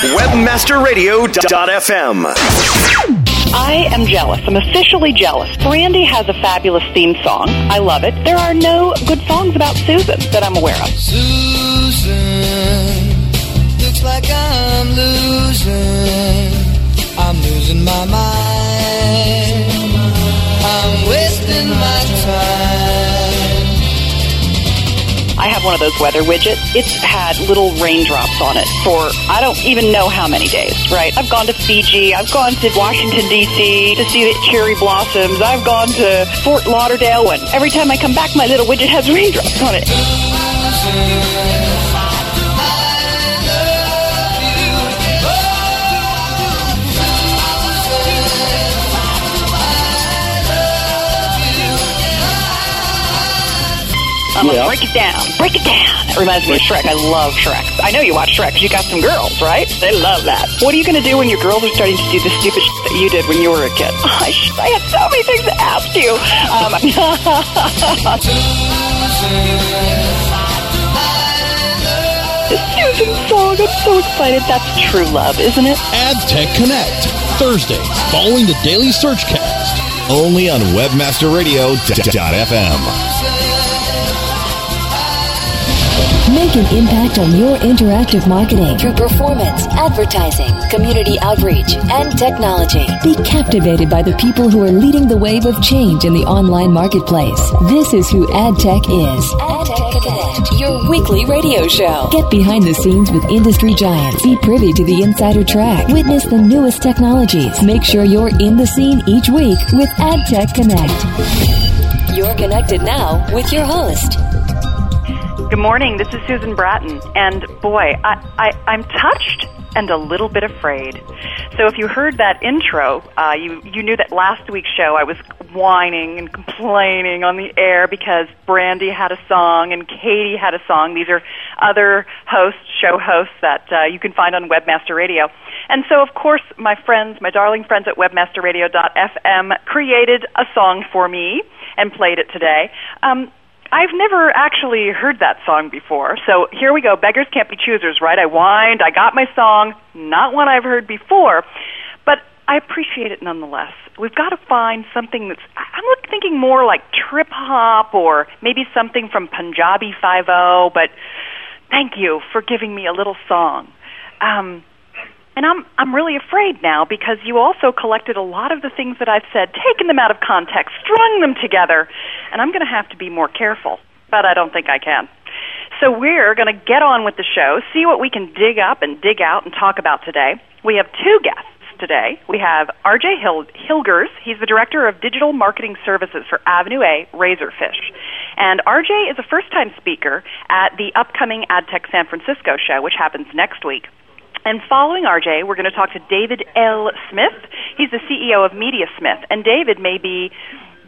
Webmasterradio.fm. I am jealous. I'm officially jealous. Brandy has a fabulous theme song. I love it. There are no good songs about Susan that I'm aware of. Susan, looks like I'm losing. I'm losing my mind. I have one of those weather widgets. It's had little raindrops on it for I don't even know how many days, right? I've gone to Fiji, I've gone to Washington, D.C. to see the cherry blossoms, I've gone to Fort Lauderdale, and every time I come back, my little widget has raindrops on it. I'm Yeah. like, break it down, break it down. It reminds me of Shrek. I love Shrek. I know you watch Shrek 'cause you got some girls, right? They love that. What are you going to do when your girls are starting to do the stupid shit that you did when you were a kid? I, sh- I had so many things to ask you. Um, the Susan song. I'm so excited. That's true love, isn't it? AdTech Connect, Thursdays, following the Daily Searchcast. Only on WebmasterRadio.fm. Make an impact on your interactive marketing through performance, advertising, community outreach, and technology. Be captivated by the people who are leading the wave of change in the online marketplace. This is who AdTech is. AdTech Connect, your weekly radio show. Get behind the scenes with industry giants. Be privy to the insider track. Witness the newest technologies. Make sure you're in the scene each week with AdTech Connect. You're connected now with your host. Good morning. This is Susan Bratton, and boy, I, I, I'm touched and a little bit afraid. So, if you heard that intro, uh, you you knew that last week's show I was whining and complaining on the air because Brandy had a song and Katie had a song. These are other hosts, show hosts that uh, you can find on Webmaster Radio. And so, of course, my friends, my darling friends at WebmasterRadio.fm, created a song for me and played it today. Um, I've never actually heard that song before. So here we go. Beggars can't be choosers, right? I whined, I got my song, not one I've heard before, but I appreciate it nonetheless. We've got to find something that's I'm thinking more like trip hop or maybe something from Punjabi 50, but thank you for giving me a little song. Um and I'm I'm really afraid now because you also collected a lot of the things that I've said, taken them out of context, strung them together, and I'm going to have to be more careful. But I don't think I can. So we're going to get on with the show, see what we can dig up and dig out and talk about today. We have two guests today. We have RJ Hil- Hilgers. He's the Director of Digital Marketing Services for Avenue A Razorfish. And RJ is a first time speaker at the upcoming AdTech San Francisco show, which happens next week. And following RJ, we're going to talk to David L. Smith. He's the CEO of MediaSmith. And David may be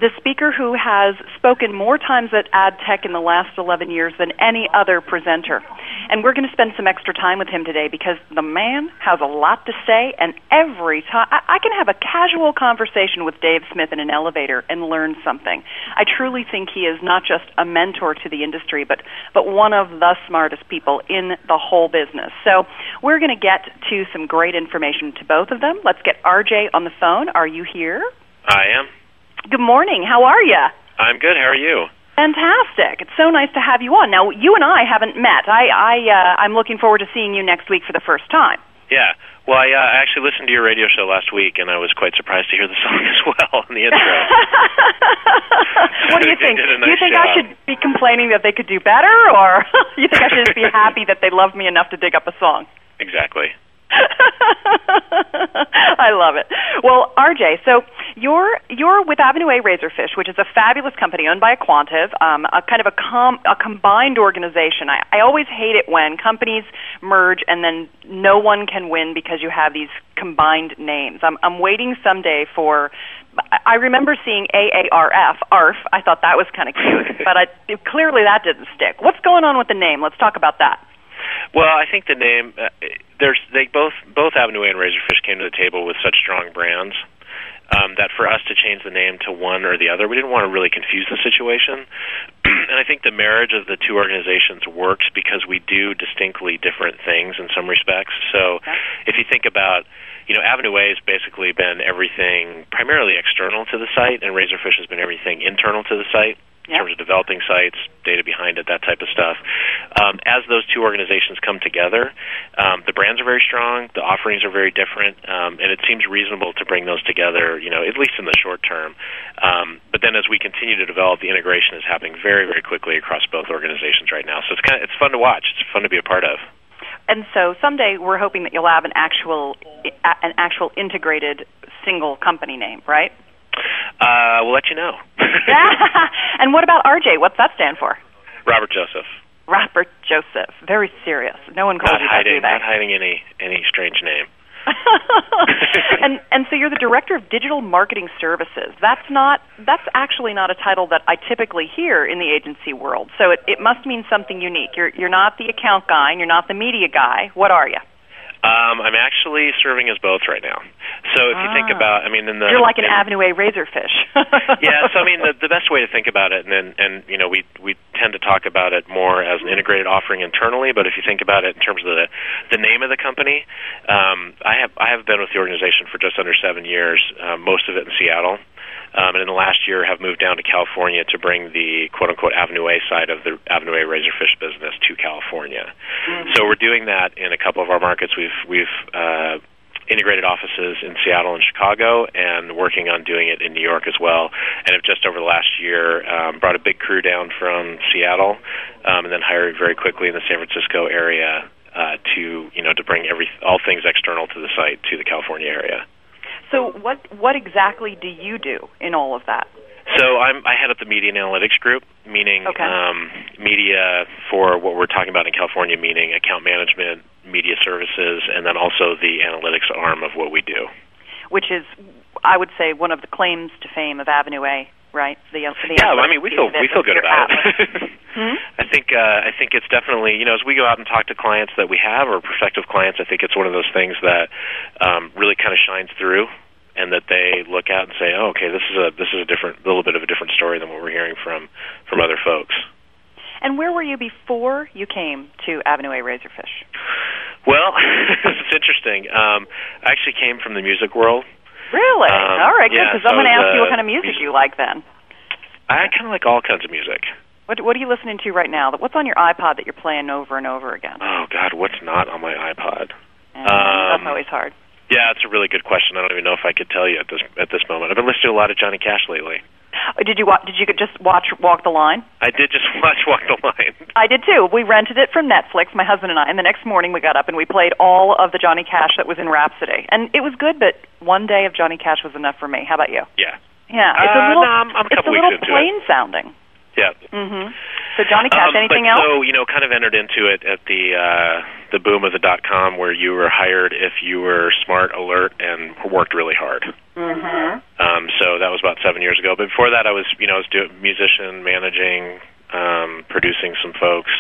the speaker who has spoken more times at AdTech in the last 11 years than any other presenter. And we're going to spend some extra time with him today because the man has a lot to say, and every time I, can have a casual conversation with Dave Smith in an elevator and learn something. I truly think he is not just a mentor to the industry, but, but one of the smartest people in the whole business. So we're going to get to some great information to both of them. Let's get RJ on the phone. Are you here? I am. Good morning. How are you? I'm good. How are you? Fantastic. It's so nice to have you on. Now, you and I haven't met. I, I, uh, I'm looking forward to seeing you next week for the first time. Yeah. Well, I uh, actually listened to your radio show last week, and I was quite surprised to hear the song as well in the intro. what do you think? a do you nice think I should be complaining that they could do better, or you think I should just be happy that they love me enough to dig up a song? exactly. I love it. Well, RJ, so you're you're with Avenue A Razorfish, which is a fabulous company owned by Aquantive, um, a kind of a com a combined organization. I, I always hate it when companies merge and then no one can win because you have these combined names. I'm I'm waiting someday for. I- I remember seeing AARF, ARF. I thought that was kind of cute, but I, clearly that didn't stick. What's going on with the name? Let's talk about that. Well, I think the name uh, there's they both both Avenue A and Razorfish came to the table with such strong brands um, that for us to change the name to one or the other, we didn't want to really confuse the situation. and I think the marriage of the two organizations works because we do distinctly different things in some respects. So if you think about you know, Avenue A has basically been everything primarily external to the site, and Razorfish has been everything internal to the site in terms of developing sites, data behind it, that type of stuff. Um, as those two organizations come together, um, the brands are very strong, the offerings are very different, um, and it seems reasonable to bring those together. You know, at least in the short term. Um, but then as we continue to develop, the integration is happening very, very quickly across both organizations right now. So it's kind of it's fun to watch. It's fun to be a part of. And so someday we're hoping that you'll have an actual an actual integrated single company name, right? Uh, we'll let you know. and what about RJ? What's that stand for? Robert Joseph. Robert Joseph. Very serious. No one calls not you hiding, that. Not hiding any any strange name. and and so you're the director of digital marketing services. That's not that's actually not a title that I typically hear in the agency world. So it, it must mean something unique. You're you're not the account guy and you're not the media guy. What are you? Um, I'm actually serving as both right now. So if you think Ah. about, I mean, in the You're like an in, Avenue A razorfish. yeah, so I mean, the, the best way to think about it, and then, and you know, we we tend to talk about it more as an integrated offering internally. But if you think about it in terms of the the name of the company, um, I have I have been with the organization for just under seven years, um, most of it in Seattle. Um, and in the last year, have moved down to California to bring the "quote unquote" Avenue A side of the Avenue A Razorfish business to California. So we're doing that in a couple of our markets. We've we've uh, integrated offices in Seattle and Chicago, and working on doing it in New York as well. And have just over the last year um, brought a big crew down from Seattle, um, and then hired very quickly in the San Francisco area uh, to you know to bring every all things external to the site to the California area. so what what exactly do you do in all of that? So I'm, I head up the media and analytics group, meaning Okay. um, media for what we're talking about in California, meaning account management, media services, and then also the analytics arm of what we do. Which is I would say one of the claims to fame of Avenue A, right? The, the Yeah, I mean, we feel we feel good about it. Hmm? I think uh, I think it's definitely you know as we go out and talk to clients that we have or prospective clients, I think it's one of those things that um, really kind of shines through, and that they look at and say, oh, okay, this is a this is a different a little bit of a different story than what we're hearing from from other folks. And where were you before you came to Avenue A Razorfish? Well, it's interesting. Um, I actually came from the music world. Really? Um, All right, good. Because so I'm going to ask you what kind of music music- you like then. I kind of like all kinds of music. What What are you listening to right now? What's on your iPod that you're playing over and over again? Oh God, what's not on my iPod? And that's um, always hard. Yeah, it's a really good question. I don't even know if I could tell you at this at this moment. I've been listening to a lot of Johnny Cash lately. Uh, Did you wa- Did you just watch Walk the Line? I did just watch Walk the Line. I did too. We rented it from Netflix, my husband and I, and the next morning we got up and we played all of the Johnny Cash that was in Rhapsody, and it was good. But one day of Johnny Cash was enough for me. How about you? Yeah, Yeah, it's a Uh, little. no, I'm- I'm a it's couple a weeks little into it. plain sounding. yeah. hmm So Johnny Cash. Um, anything but else? So you know, kind of entered into it at the uh, the boom of the dot com, where you were hired if you were smart, alert, and worked really hard. Mm-hmm. Um, so that was about seven years ago. But before that, I was you know I was doing musician, managing, um, producing some folks.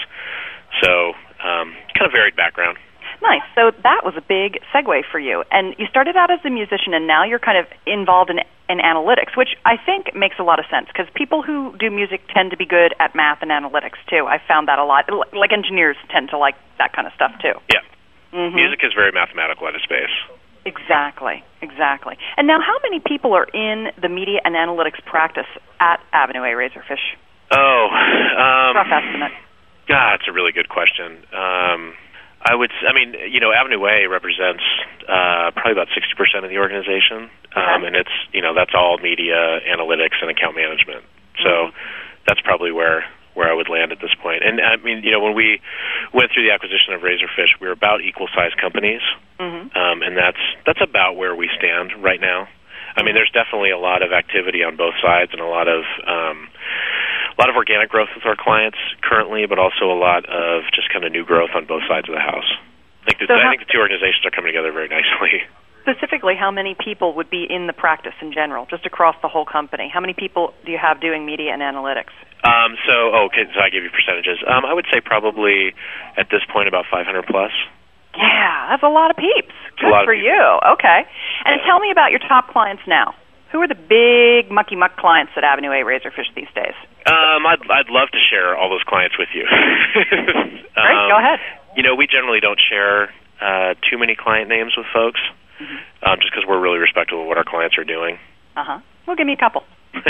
So um, kind of varied background. Nice. So that was a big segue for you. And you started out as a musician, and now you're kind of involved in, in analytics, which I think makes a lot of sense because people who do music tend to be good at math and analytics too. I found that a lot. Like engineers tend to like that kind of stuff too. Yeah, hmm music is very mathematical at its base. Exactly. Exactly. And now, how many people are in the media and analytics practice at Avenue A Razorfish? Oh, um, Rough estimate. God, it's a really good question. Um, I would, I mean, you know, Avenue A represents uh, probably about sixty percent of the organization, um, and it's you know that's all media, analytics, and account management. So that's probably where where I would land at this point. And I mean, you know, when we went through the acquisition of Razorfish, we were about equal sized companies, hmm um, and that's that's about where we stand right now. I mean, there's definitely a lot of activity on both sides, and a lot of um, a lot of organic growth with our clients currently, but also a lot of just kind of new growth on both sides of the house. I think, the, So I think the two organizations are coming together very nicely. Specifically, how many people would be in the practice in general, just across the whole company? How many people do you have doing media and analytics? Um, so, oh, okay, so I give you percentages. Um, I would say probably at this point about 500 plus. Yeah, that's a lot of peeps. Good for you. Okay. And Yeah. tell me about your top clients now. Who are the big mucky muck clients at Avenue A Razorfish these days? Um, I'd I'd love to share all those clients with you. Great, um, go ahead. You know, we generally don't share uh, too many client names with folks, Mm-hmm. um, just because we're really respectful of what our clients are doing. Uh huh. Well, give me a couple. You're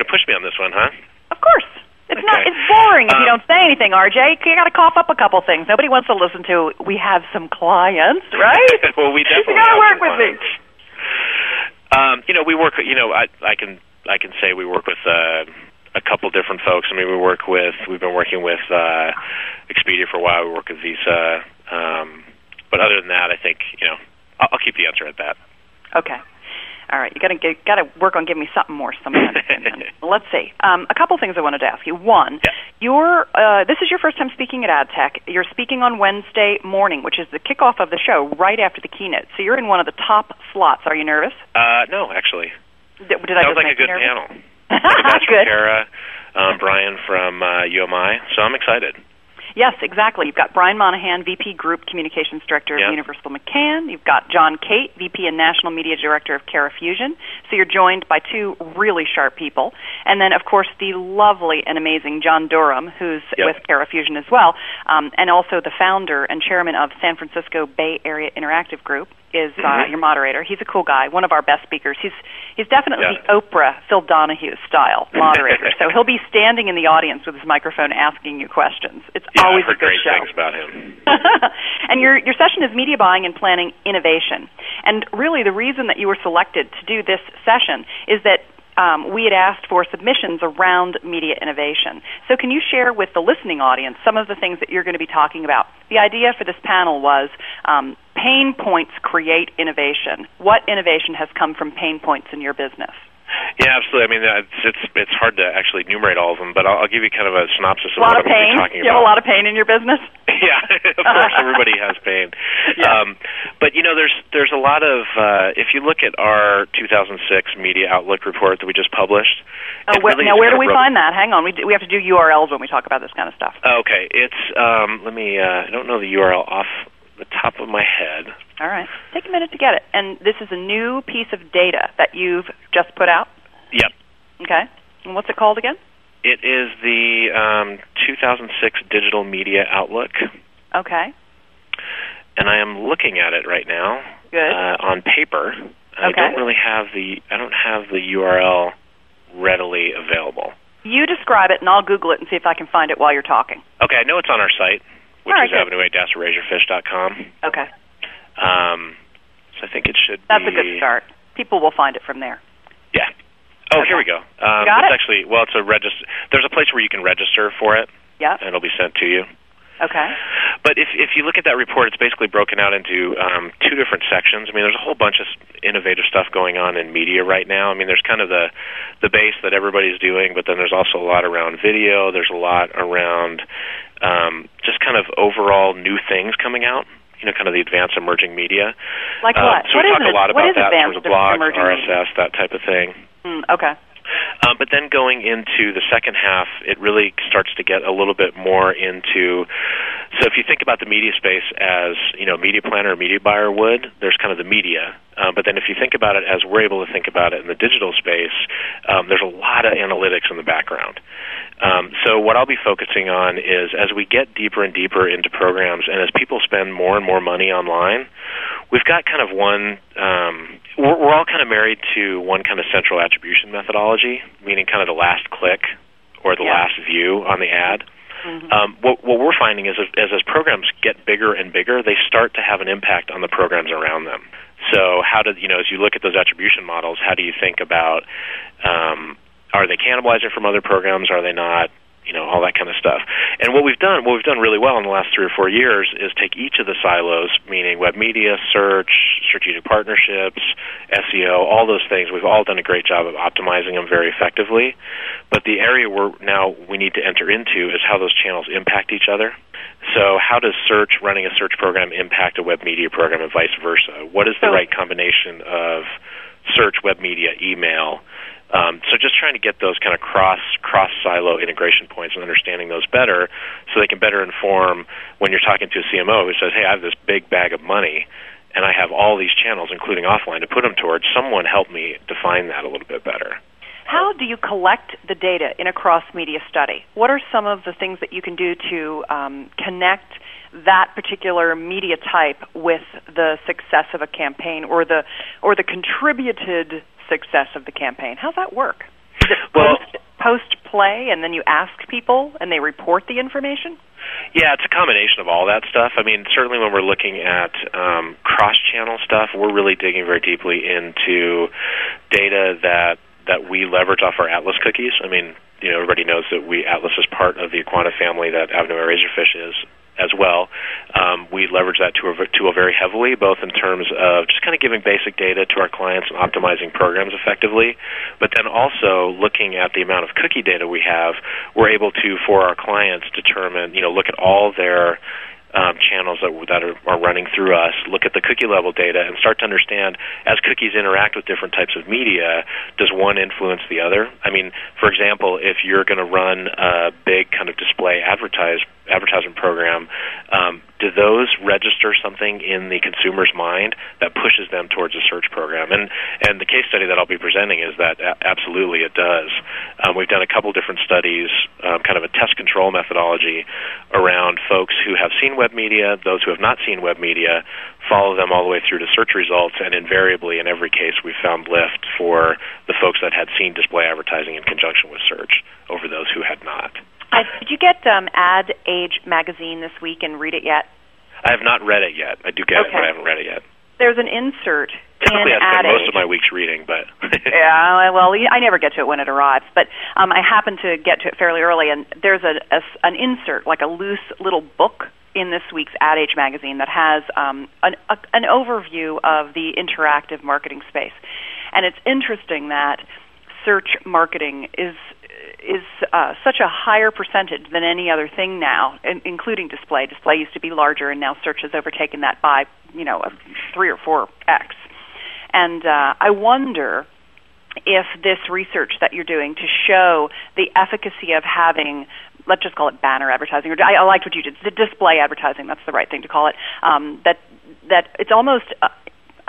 gonna push me on this one, huh? Of course. It's not. It's boring if you Um, don't say anything, RJ. You got to cough up a couple things. Nobody wants to listen to. We have some clients, right? well, we definitely you got to work with me. Um, you know, we work. You know, I, I can I can say we work with uh, a couple different folks. I mean, we work with. We've been working with uh, Expedia for a while. We work with Visa. Um, but other than that, I think you know, I'll, I'll keep the answer at that. Okay. All right. You got to got to work on giving me something more. Some kind of thing. Let's see. Um, a couple things I wanted to ask you. One, Yeah. your uh, this is your first time speaking at AdTech. You're speaking on Wednesday morning, which is the kickoff of the show, right after the keynote. So you're in one of the top slots. Are you nervous? Uh, no, actually, Did, did I sounds just like make a good nervous? panel. Good. Tara, um, Brian from uh, UMI. So I'm excited. Yes, exactly. You've got Brian Monahan, VP Group Communications Director Yeah. of Universal McCann. You've got John Kate, VP and National Media Director of Carat Fusion. So you're joined by two really sharp people. And then, of course, the lovely and amazing John Durham, who's Yep. with Carat Fusion as well, um, and also the founder and chairman of San Francisco Bay Area Interactive Group. Is uh, Mhm. your moderator? He's a cool guy, one of our best speakers. He's he's definitely Yeah. the Oprah Phil Donahue style moderator. so he'll be standing in the audience with his microphone asking you questions. It's Yeah, always a good great show. things about him. and your your session is media buying and planning innovation. And really, the reason that you were selected to do this session is that um, we had asked for submissions around media innovation. So, can you share with the listening audience some of the things that you're going to be talking about? The idea for this panel was um, pain points create innovation. What innovation has come from pain points in your business? Yeah, absolutely. I mean, it's it's, it's hard to actually enumerate all of them, but I'll, I'll give you kind of a synopsis A of lot what of I'm pain. be talking You have a lot of pain in your business. yeah, of course, everybody has pain. Yeah. Um, but you know, there's there's a lot of uh, if you look at our 2006 media outlook report that we just published. Oh, where, really now, where do we find that? Hang on, we, d- we have to do URLs when we talk about this kind of stuff. Oh, okay, it's um, let me. Uh, I don't know the URL off the top of my head. All right. Take a minute to get it. And this is a new piece of data that you've just put out. Yep. Okay. And what's it called again? It is the um, 2006 Digital Media Outlook, Okay. and I am looking at it right now Good. uh, on paper. okay. I don't really have the I don't have the URL readily available. You describe it, and I'll Google it and see if I can find it while you're talking. Okay, I know it's on our site, which right, is good. avenuea-razorfish.com. Okay. Um, so I think it should That's be. a good start. People will find it from there. Yeah. Oh, Okay. here we go. Um, Got it's it? actually well, it's a register. There's a place where you can register for it, Yep. and it'll be sent to you. Okay. But if if you look at that report, it's basically broken out into um, two different sections. I mean, there's a whole bunch of innovative stuff going on in media right now. I mean, there's kind of the the base that everybody's doing, but then there's also a lot around video. There's a lot around um, just kind of overall new things coming out. You know, kind of the advanced emerging media. Like Um, what? So What we is talk it? a lot What about that in terms of blogs, emerging RSS, that type of thing. Mm, okay. Um, but then going into the second half, it really starts to get a little bit more into. So if you think about the media space as you know, media planner or media buyer would, there's kind of the media. Uh, but then if you think about it as we're able to think about it in the digital space, um, there's a lot of analytics in the background. Um, so what I'll be focusing on is as we get deeper and deeper into programs, and as people spend more and more money online, we've got kind of one. Um, we're, we're all kind of married to one kind of central attribution methodology, meaning kind of the last click or the Yeah. last view on the ad. Mhm. Um, what, what we're finding is as, as programs get bigger and bigger, they start to have an impact on the programs around them. So how do you know as you look at those attribution models, how do you think about um, are they cannibalizing from other programs? Are they not? You know all that kind of stuff. And what we've done, what we've done really well in the last three or four years, is take each of the silos, meaning web media, search, strategic partnerships, SEO, all those things. We've all done a great job of optimizing them very effectively. But the area where now we need to enter into is how those channels impact each other. So how does search, running a search program, impact a web media program, and vice versa? What is the right combination of search, web media, email? Um, so just trying to get those kind of cross cross silo integration points and understanding those better, so they can better inform when you're talking to a CMO who says, "Hey, I have this big bag of money, and I have all these channels, including offline, to put them towards. Someone help me define that a little bit better." How do you collect the data in a cross media study? What are some of the things that you can do to um, connect that particular media type with the success of a campaign or the or the contributed success of the campaign? How's that work? Is it Well- post, post play and then you ask people and they report the information? Yeah, it's a combination of all that stuff. I mean, certainly when we're looking at um, cross-channel stuff, we're really digging very deeply into data that that we leverage off our Atlas cookies. I mean, you know, everybody knows that we Atlas is part of the aQuantive family that Avenue Razorfish is as well. Um, we leverage that tool, very heavily, both in terms of just kind of giving basic data to our clients and optimizing programs effectively, but then also looking at the amount of cookie data we have, we're able to, for our clients, determine, you know, look at all their channels that, that are, are running through us, look at the cookie level data, and start to understand as cookies interact with different types of media, does one influence the other? I mean, for example, if you're going to run a big kind of display advertise advertisement program, um, do those register something in the consumer's mind that pushes them towards a search program? And and the case study that I'll be presenting is that a- absolutely it does. Um, we've done a couple different studies, um, kind of a test control methodology around folks who have seen web media, those who have not seen web media, follow them all the way through to search results, and invariably in every case we found lift for the folks that had seen display advertising in conjunction with search over those who had not. I, did you get um, Ad Age magazine this week and read it yet? I have not read it yet. I do get it, but I haven't read it yet. There's an insert Typically, in I Ad spend most of my weeks reading, but yeah, well, I never get to it when it arrives, but um, I happen to get to it fairly early, and there's a, a, an insert, like a loose little book in this week's Ad Age magazine that has um, an, a, an overview of the interactive marketing space, and it's interesting that search marketing is is uh, such a higher percentage than any other thing now, in, including display. Display used to be larger, and now search has overtaken that by you know a three or four x. And uh, I wonder if this research that you're doing to show the efficacy of having let's just call it banner advertising or I, I liked what you did the display advertising that's the right thing to call it um, that that it's almost a,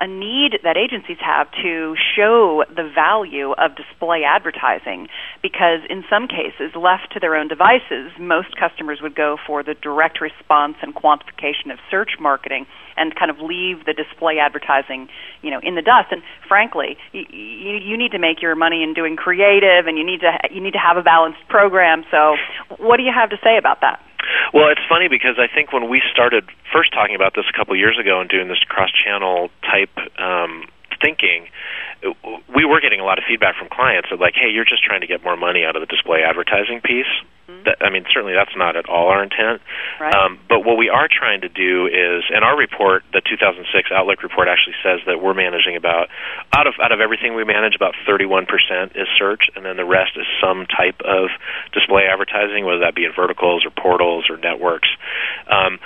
a need that agencies have to show the value of display advertising because in some cases left to their own devices most customers would go for the direct response and quantification of search marketing and kind of leave the display advertising you know in the dust. And frankly you, you, need to make your money in doing creative and you need to you need to have a balanced program. So what do you have to say about that Well, it's funny because I think when we started first talking about this a couple years ago and doing this cross-channel type um, thinking, we were getting a lot of feedback from clients of like, "Hey, you're just trying to get more money out of the display advertising piece." That, I mean, certainly that's not at all our intent. Right. Um, but what we are trying to do is, and our report, the 2006 Outlook report, actually says that we're managing about out of out of everything we manage, about 31% is search, and then the rest is some type of display advertising, whether that be in verticals or portals or networks. Um,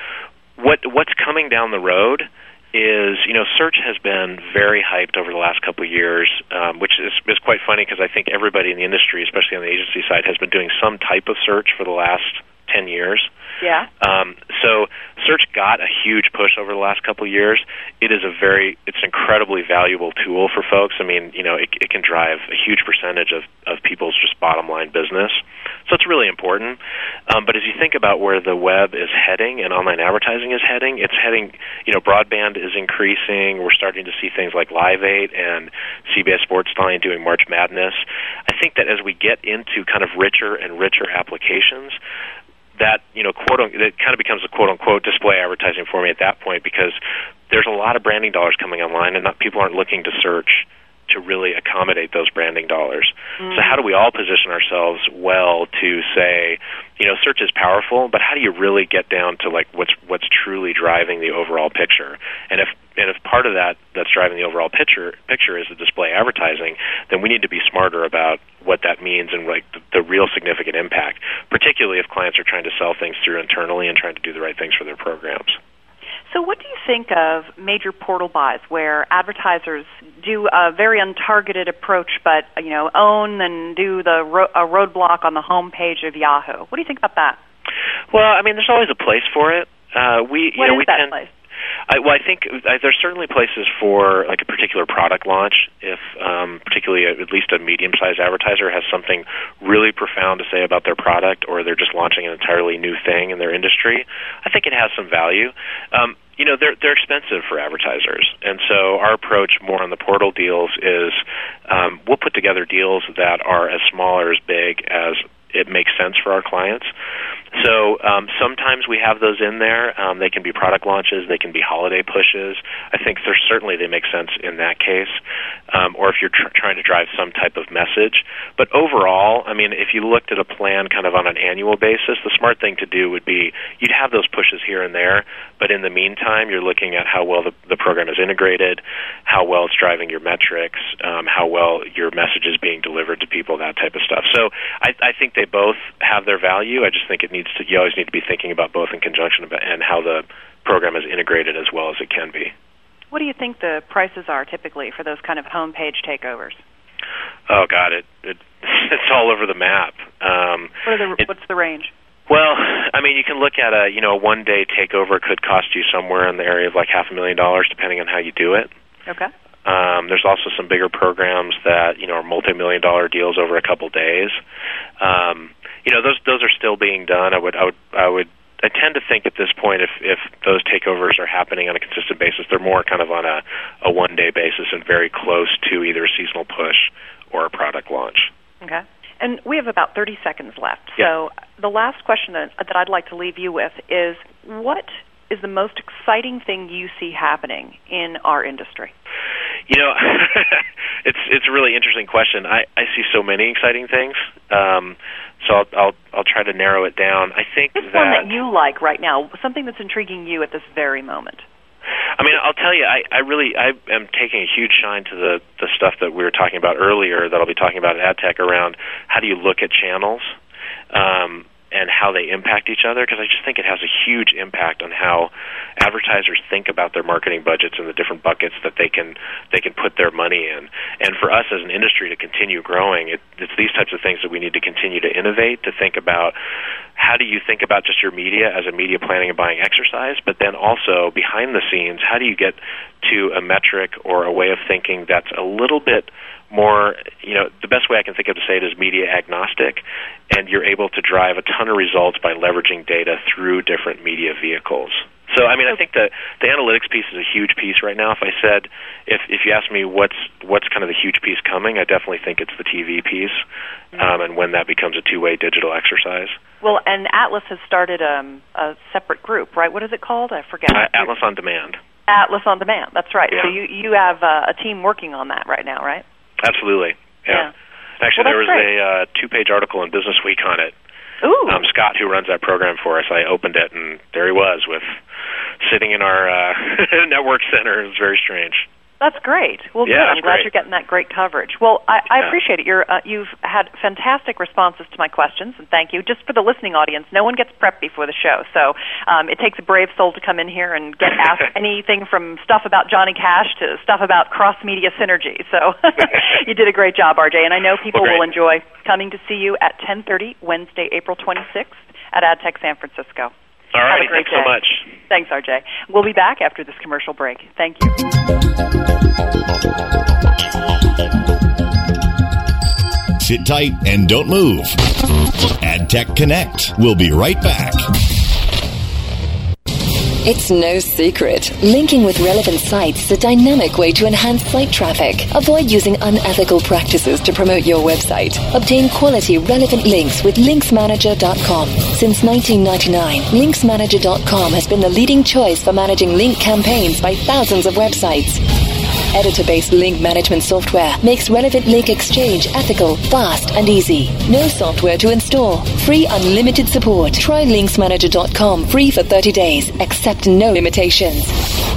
what what's coming down the road is you know search has been very hyped over the last couple of years, um, which is is quite funny because I think everybody in the industry, especially on the agency side, has been doing some type of search for the last ten years. yeah Um, so search got a huge push over the last couple of years. It is a very, it's an incredibly valuable tool for folks. I mean, you know, it, it can drive a huge percentage of, of people's just bottom line business. So it's really important. Um, but as you think about where the web is heading and online advertising is heading, it's heading, you know, broadband is increasing. We're starting to see things like Live 8 and CBS Sports Line doing March Madness. I think that as we get into kind of richer and richer applications, that you know quote it kind of becomes a quote unquote display advertising for me at that point because there's a lot of branding dollars coming online and not, people aren't looking to search to really accommodate those branding dollars. So mm. how do we all position ourselves well to say, you know, search is powerful, but how do you really get down to like what's what's truly driving the overall picture? And if and if part of that that's driving the overall picture picture is the display advertising, then we need to be smarter about what that means and like the, the real significant impact, particularly if clients are trying to sell things through internally and trying to do the right things for their programs. So, what do you think of major portal buys where advertisers do a very untargeted approach, but you know, own and do the ro- a roadblock on the home page of Yahoo? What do you think about that? Well, I mean, there's always a place for it. Uh, we, you know, is we that tend, place? I, well, I think I, there's certainly places for like a particular product launch. If um, particularly a, at least a medium-sized advertiser has something really profound to say about their product, or they're just launching an entirely new thing in their industry, I think it has some value. Um, you know they're they're expensive for advertisers, and so our approach more on the portal deals is um, we'll put together deals that are as small or as big as it makes sense for our clients. So um, sometimes we have those in there. Um, they can be product launches, they can be holiday pushes. I think there's certainly they make sense in that case, um, or if you're tr- trying to drive some type of message. But overall, I mean, if you looked at a plan kind of on an annual basis, the smart thing to do would be you'd have those pushes here and there, but in the meantime, you're looking at how well the, the program is integrated, how well it's driving your metrics, um, how well your message is being delivered to people, that type of stuff. So I, I think they both have their value. I just think it needs to. You always need to be thinking about both in conjunction about, and how the program is integrated as well as it can be. What do you think the prices are typically for those kind of homepage takeovers? Oh God, it, it it's all over the map. Um, what are the, it, what's the range? Well, I mean, you can look at a you know a one day takeover could cost you somewhere in the area of like half a million dollars, depending on how you do it. Okay. Um, there's also some bigger programs that you know are multi-million dollar deals over a couple days. Um, you know, those those are still being done. I would I would I would I tend to think at this point, if if those takeovers are happening on a consistent basis, they're more kind of on a a one day basis and very close to either a seasonal push or a product launch. Okay. And we have about 30 seconds left. Yeah. So the last question that, that I'd like to leave you with is what is the most exciting thing you see happening in our industry? You know, it's it's a really interesting question. I I see so many exciting things. Um, so I'll, I'll I'll try to narrow it down. I think What's that one that you like right now? Something that's intriguing you at this very moment. I mean, I'll tell you, I, I really I am taking a huge shine to the the stuff that we were talking about earlier that I'll be talking about at AdTech around how do you look at channels. Um, and how they impact each other because I just think it has a huge impact on how advertisers think about their marketing budgets and the different buckets that they can they can put their money in. And for us as an industry to continue growing, it, it's these types of things that we need to continue to innovate to think about how do you think about just your media as a media planning and buying exercise, but then also behind the scenes, how do you get to a metric or a way of thinking that's a little bit more, you know, the best way I can think of to say it is media agnostic, and you're able to drive a ton of results by leveraging data through different media vehicles. So, I mean, I think the the analytics piece is a huge piece right now. If I said, if if you ask me what's what's kind of the huge piece coming, I definitely think it's the TV piece, um, and when that becomes a two way digital exercise. Well, and Atlas has started um, a separate group, right? What is it called? I forget. Uh, Atlas on Demand. Atlas on Demand. That's right. Yeah. So you you have uh, a team working on that right now, right? Absolutely. Yeah. Yeah. Actually, Well, there was great. a uh, two-page article in Business Week on it. Ooh. Um, Scott, who runs that program for us, I opened it, and there he was with sitting in our uh, network center. It was very strange. That's great. Well, Yeah, good. I'm glad great. you're getting that great coverage. Well, I, I appreciate it. You're, uh, you've had fantastic responses to my questions, and thank you. Just for the listening audience, no one gets prepped before the show, so um, it takes a brave soul to come in here and get asked anything from stuff about Johnny Cash to stuff about cross media synergy. So you did a great job, RJ, and I know people Well, will enjoy coming to see you at 10:30 Wednesday, April 26th at AdTech San Francisco. All Have a great thanks so much. Thanks, RJ. We'll be back after this commercial break. Thank you. Sit tight and don't move. AdTech Connect. We'll be right back. It's no secret. Linking with relevant sites is a dynamic way to enhance site traffic. Avoid using unethical practices to promote your website. Obtain quality relevant links with linksmanager.com. Since 1999, linksmanager.com has been the leading choice for managing link campaigns by thousands of websites. Editor-based link management software makes relevant link exchange ethical, fast, and easy. No software to install. Free unlimited support. Try linksmanager.com free for 30 days. Accept no limitations.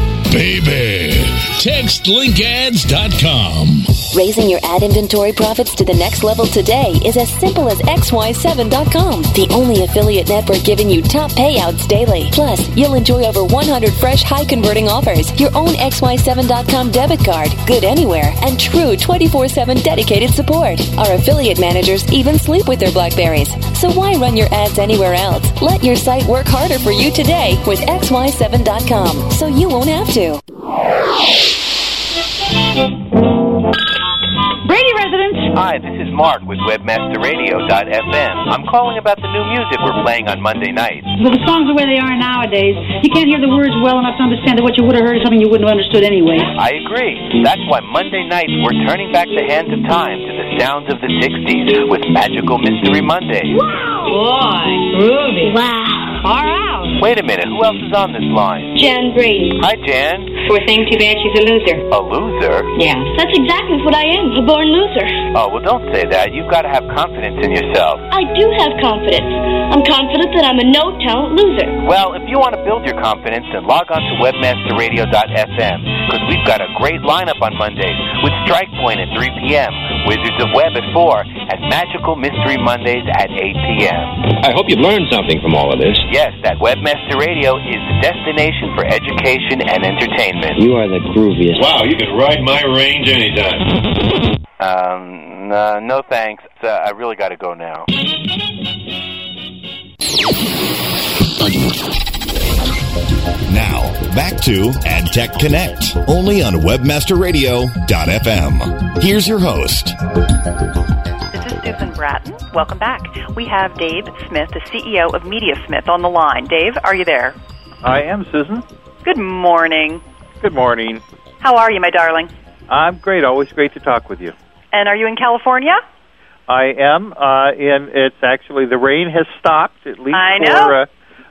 Baby, TextLinkAds.com. Raising your ad inventory profits to the next level today is as simple as XY7.com, the only affiliate network giving you top payouts daily. Plus, you'll enjoy over 100 fresh high converting offers, your own XY7.com debit card, good anywhere, and true 24 7 dedicated support. Our affiliate managers even sleep with their Blackberries. So why run your ads anywhere else? Let your site work harder for you today with XY7.com so you won't have to. Brady residence. Hi, this is Mark with WebmasterRadio.fm. I'm calling about the new music we're playing on Monday nights. Well, the songs the way they are nowadays, you can't hear the words well enough to understand that what you would have heard is something you wouldn't have understood anyway. I agree. That's why Monday nights we're turning back the hands of time to the sounds of the 60s with Magical Mystery Mondays. Boy, groovy. Wow. Far out. Wait a minute, who else is on this line? Jan Brady. Hi, Jan. Poor thing, too bad she's a loser. A loser? Yeah. That's exactly what I am, a born loser. Oh, well, don't say that. You've got to have confidence in yourself. I do have confidence. I'm confident that I'm a no-talent loser. Well, if you want to build your confidence, then log on to webmasterradio.fm because we've got a great lineup on Mondays with Strike Point at 3 p.m., Wizards of Web at 4, and Magical Mystery Mondays at 8 p.m. I hope you've learned something from all of this. Yes, that Webmaster Radio is the destination for education and entertainment. You are the grooviest. Wow, you can ride my range anytime. Um, uh, no thanks. Uh, I really got to go now. Now, back to AdTech Connect, only on WebmasterRadio.fm. Here's your host. This is Susan Bratton. Welcome back. We have Dave Smith, the CEO of MediaSmith, on the line. Dave, are you there? I am, Susan. Good morning. Good morning. How are you, my darling? I'm great. Always great to talk with you. And are you in California? I am, uh, and it's actually the rain has stopped at least I for know. uh,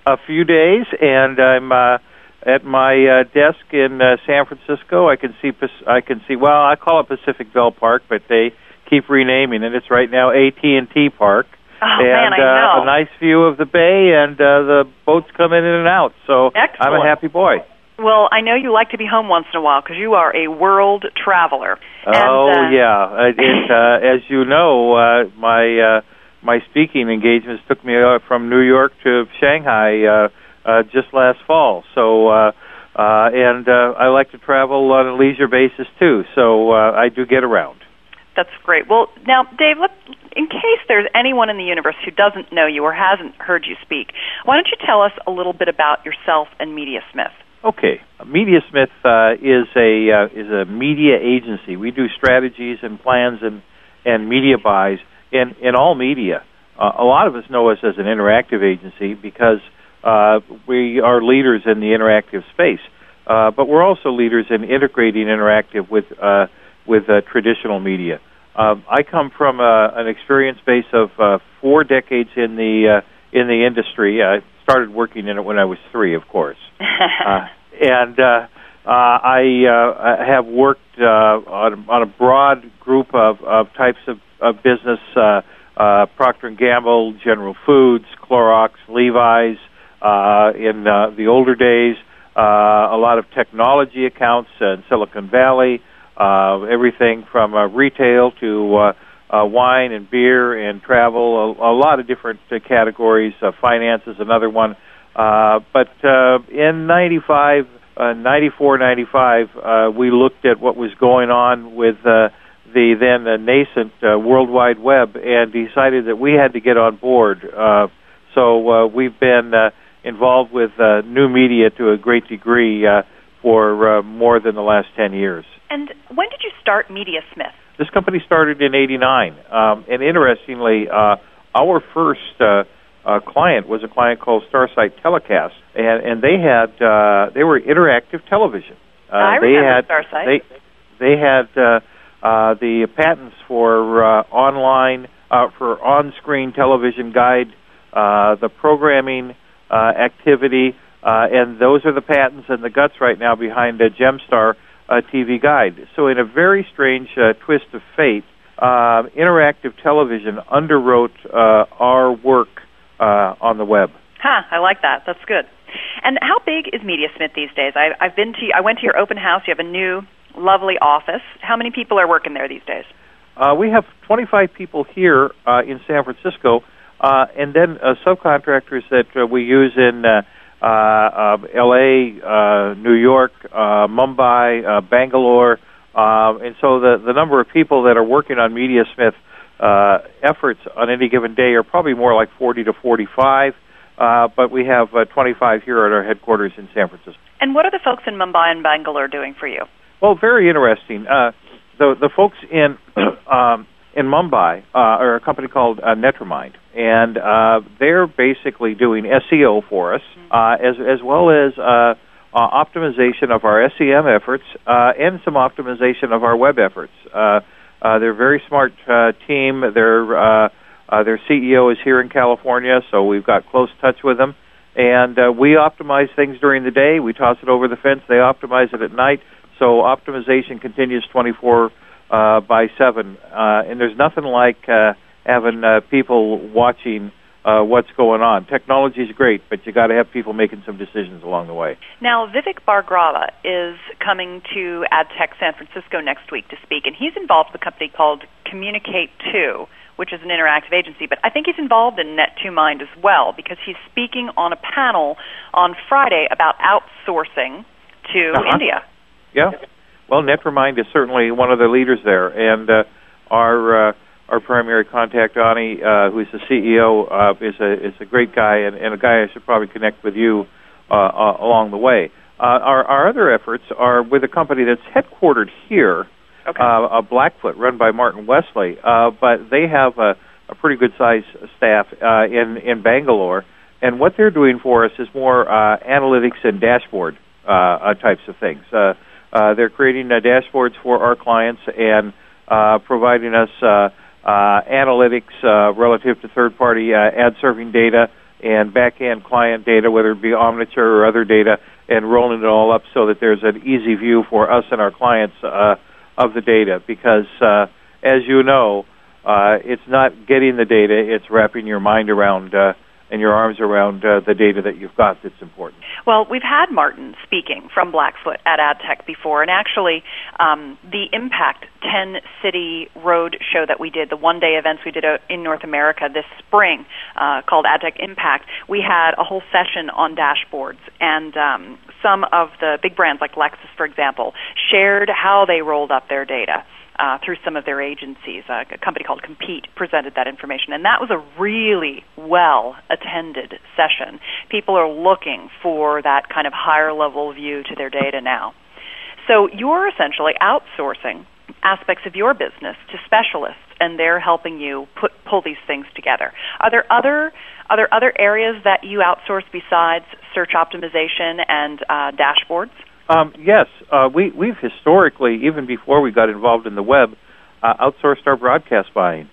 a few days, and I'm uh, at my uh, desk in uh, San Francisco. I can see I can see well, I call it Pacific Bell Park, but they keep renaming it. It's right now AT&T Park. Oh, and man, uh, a nice view of the bay, and uh, the boats come in and out. So I'm a happy boy. Well, I know you like to be home once in a while because you are a world traveler. Oh uh, yeah, Uh, it, uh, as you know, uh, my uh, my speaking engagements took me uh, from New York to Shanghai uh, uh, just last fall. So, uh, uh, and uh, I like to travel on a leisure basis too. So uh, I do get around. That's great. Well, now, Dave, let, in case there's anyone in the universe who doesn't know you or hasn't heard you speak, why don't you tell us a little bit about yourself and MediaSmith? Okay, MediaSmith uh, is a uh, is a media agency. We do strategies and plans and and media buys in in all media. Uh, a lot of us know us as an interactive agency because uh, we are leaders in the interactive space. Uh, but we're also leaders in integrating interactive with uh, with uh, traditional media. Um, I come from uh, an experience base of uh, four decades in the uh, in the industry. I started working in it when I was three, of course uh, and uh, uh, I uh, have worked uh, on, on a broad group of, of types of, of business: uh, uh, Procter and Gamble, General Foods, Clorox, Levi's. Uh, in uh, the older days, uh, a lot of technology accounts in Silicon Valley. Uh, everything from uh, retail to uh, uh, wine and beer and travel, a, a lot of different uh, categories. Uh, finance is another one. Uh, but uh, in '95, uh, 94, 95, uh, we looked at what was going on with uh, the then uh, nascent uh, World Wide Web and decided that we had to get on board. Uh, so uh, we've been uh, involved with uh, new media to a great degree uh, for uh, more than the last 10 years. And when did you start MediaSmith? This company started in '89, um, and interestingly, uh, our first uh, uh, client was a client called Starsight Telecast, and, and they had uh, they were interactive television. Uh, I they remember had Starsight. they they had uh, uh, the patents for uh, online uh, for on-screen television guide, uh, the programming uh, activity, uh, and those are the patents and the guts right now behind uh, Gemstar uh, TV Guide. So, in a very strange uh, twist of fate, uh, interactive television underwrote uh, our work uh, on the web. Huh, I like that. That's good. And how big is MediaSmith these days? I, I've been to. I went to your open house. You have a new, lovely office. How many people are working there these days? Uh, we have 25 people here uh, in San Francisco, uh, and then uh, subcontractors that uh, we use in uh, uh, uh, L.A., uh, New York, uh, Mumbai, uh, Bangalore, uh, and so the the number of people that are working on MediaSmith uh, efforts on any given day are probably more like 40 to 45. Uh, but we have uh, 25 here at our headquarters in San Francisco. And what are the folks in Mumbai and Bangalore doing for you? Well, very interesting. Uh, the the folks in um, in Mumbai uh, are a company called uh, Netrimind, and uh, they're basically doing SEO for us, uh, as as well as uh, uh, optimization of our SEM efforts uh, and some optimization of our web efforts. Uh, uh, they're a very smart uh, team. Their uh, uh, their CEO is here in California, so we've got close touch with them. And uh, we optimize things during the day. We toss it over the fence. They optimize it at night. So optimization continues 24 uh, by 7. Uh, and there's nothing like uh, having uh, people watching uh, what's going on. Technology is great, but you got to have people making some decisions along the way. Now, Vivek Bhargava is coming to AdTech San Francisco next week to speak, and he's involved with a company called Communicate 2, which is an interactive agency. But I think he's involved in Net2Mind as well because he's speaking on a panel on Friday about outsourcing to Uh-huh. India. Yeah. Well, Netrimind is certainly one of the leaders there, and uh, our uh, our primary contact, Ani, uh, who's the CEO, uh, is a is a great guy and, and a guy I should probably connect with you uh, uh, along the way. Uh, our our other efforts are with a company that's headquartered here, okay. uh, a Blackfoot, run by Martin Wesley, uh, but they have a, a pretty good sized staff uh, in in Bangalore, and what they're doing for us is more uh, analytics and dashboard uh, uh, types of things. Uh, uh, they're creating uh, dashboards for our clients and uh, providing us analytics relative to third-party uh, ad serving data and back-end client data, whether it be Omniture or other data, and rolling it all up so that there's an easy view for us and our clients of the data. Because, as you know, it's not getting the data; it's wrapping your mind around and your arms around uh, the data that you've got that's important. Well, we've had Martin speaking from Blackfoot at AdTech before, and actually, um, the Impact 10 City Road show that we did, the one day events we did uh, in North America this spring uh, called AdTech Impact, we had a whole session on dashboards, and um, some of the big brands, like Lexus, for example, shared how they rolled up their data uh, through some of their agencies. Uh, a company called Compete presented that information, and that was a really well attended session. People are looking for that kind of higher level view to their data now. So you're essentially outsourcing aspects of your business to specialists, and they're helping you put pull these things together. Are there other are there other areas that you outsource besides search optimization and uh, dashboards? Um, yes, uh, we, we've historically, even before we got involved in the web, uh, outsourced our broadcast buying.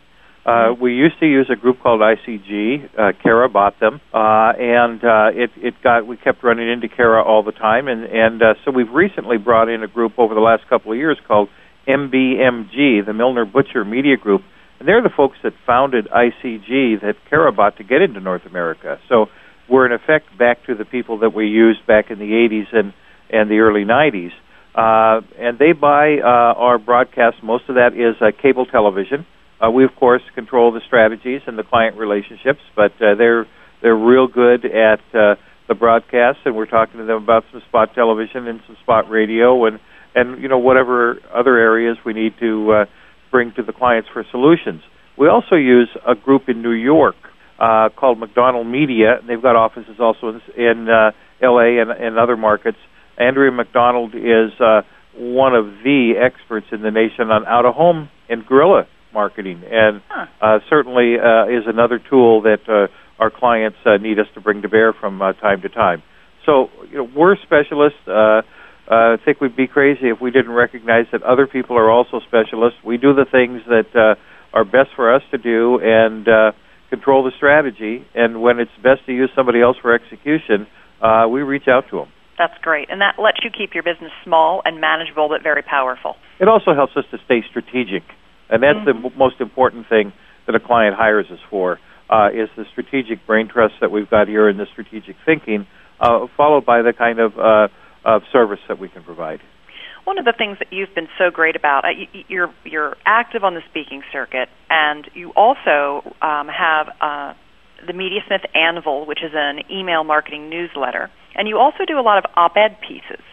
Uh, we used to use a group called ICG. Uh, Carat bought them, uh, and uh, it it got we kept running into Carat all the time, and and uh, so we've recently brought in a group over the last couple of years called MBMG, the Milner Butcher Media Group, and they're the folks that founded ICG that Carat bought to get into North America. So we're in effect back to the people that we used back in the 80s and and the early 90s. Uh, and they buy uh, our broadcast. Most of that is uh, cable television. Uh, we, of course, control the strategies and the client relationships, but uh, they're they're real good at uh, the broadcast, and we're talking to them about some spot television and some spot radio, and and you know whatever other areas we need to uh, bring to the clients for solutions. We also use a group in New York uh, called McDonald Media. They've got offices also in, in uh, L.A. and, and other markets. Andrea McDonald is uh, one of the experts in the nation on out of home and guerrilla marketing, and uh, certainly uh, is another tool that uh, our clients uh, need us to bring to bear from uh, time to time. So you know, we're specialists. Uh, uh, I think we'd be crazy if we didn't recognize that other people are also specialists. We do the things that uh, are best for us to do and uh, control the strategy. And when it's best to use somebody else for execution, uh, we reach out to them. That's great. And that lets you keep your business small and manageable but very powerful. It also helps us to stay strategic. And that's mm-hmm. the m- most important thing that a client hires us for uh, is the strategic brain trust that we've got here and the strategic thinking, uh, followed by the kind of, uh, of service that we can provide. One of the things that you've been so great about, uh, you, you're you're active on the speaking circuit, and you also um, have uh, the MediaSmith Anvil, which is an email marketing newsletter, and you also do a lot of op-ed pieces.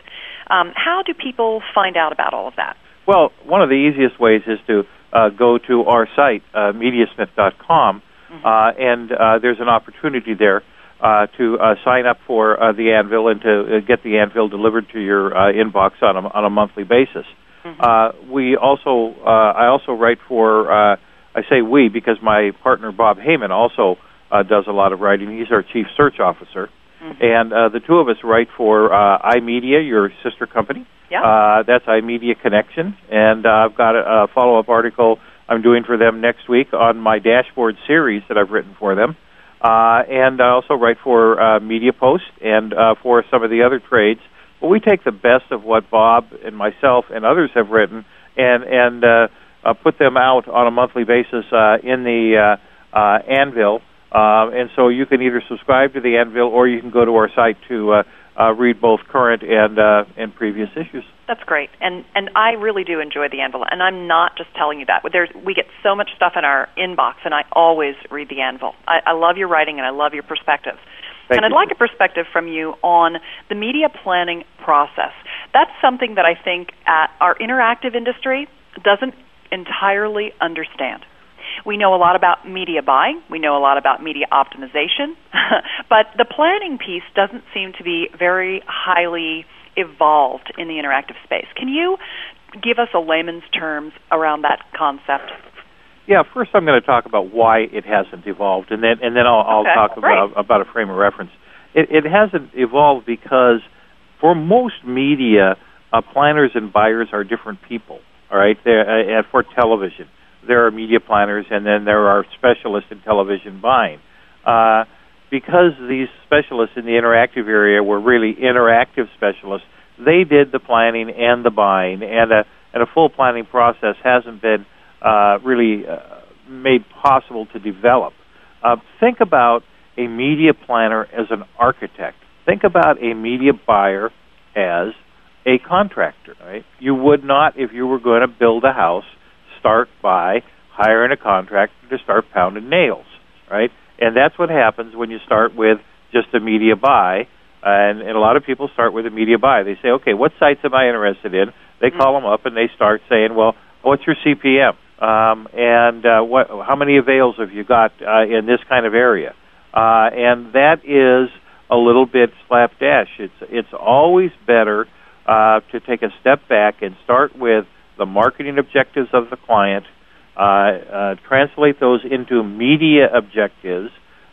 Um, how do people find out about all of that? Well, one of the easiest ways is to uh, go to our site, uh, mediasmith.com, mm-hmm. uh, and uh, there's an opportunity there uh, to uh, sign up for uh, the Anvil and to uh, get the Anvil delivered to your uh, inbox on a, on a monthly basis. Mm-hmm. Uh, we also, uh, I also write for, uh, I say we because my partner Bob Heyman also uh, does a lot of writing. He's our chief search officer. Mm-hmm. And uh, the two of us write for uh, iMedia, your sister company. Yeah. Uh, that's iMedia Connection. And uh, I've got a, a follow up article I'm doing for them next week on my dashboard series that I've written for them. Uh, and I also write for uh, Media Post and uh, for some of the other trades. But we take the best of what Bob and myself and others have written and and uh, uh, put them out on a monthly basis uh, in the uh, uh, Anvil. Uh, and so you can either subscribe to the Anvil or you can go to our site to uh, uh, read both current and uh, and previous issues. That's great, and and I really do enjoy the Anvil, and I'm not just telling you that. There's we get so much stuff in our inbox, and I always read the Anvil. I, I love your writing, and I love your perspectives. Thank and I'd like a perspective from you on the media planning process. That's something that I think at our interactive industry doesn't entirely understand. We know a lot about media buying, we know a lot about media optimization, but the planning piece doesn't seem to be very highly evolved in the interactive space. Can you give us a layman's terms around that concept? Yeah, first I'm going to talk about why it hasn't evolved, and then and then I'll, I'll Okay, talk great. about about a frame of reference. It, it hasn't evolved because for most media, uh, planners and buyers are different people. All right, They're, uh, for television, there are media planners, and then there are specialists in television buying. Uh, because these specialists in the interactive area were really interactive specialists, they did the planning and the buying, and a and a full planning process hasn't been uh, really uh, made possible to develop. Uh, think about a media planner as an architect. Think about a media buyer as a contractor. Right? You would not, if you were going to build a house, start by hiring a contractor to start pounding nails. Right? And that's what happens when you start with just a media buy. And, and a lot of people start with a media buy. They say, okay, what sites am I interested in? They call them up and they start saying, well, what's your CPM? Um, and uh, what, how many avails have you got uh, in this kind of area? Uh, and that is a little bit slapdash. It's it's always better uh, to take a step back and start with the marketing objectives of the client, uh, uh, translate those into media objectives,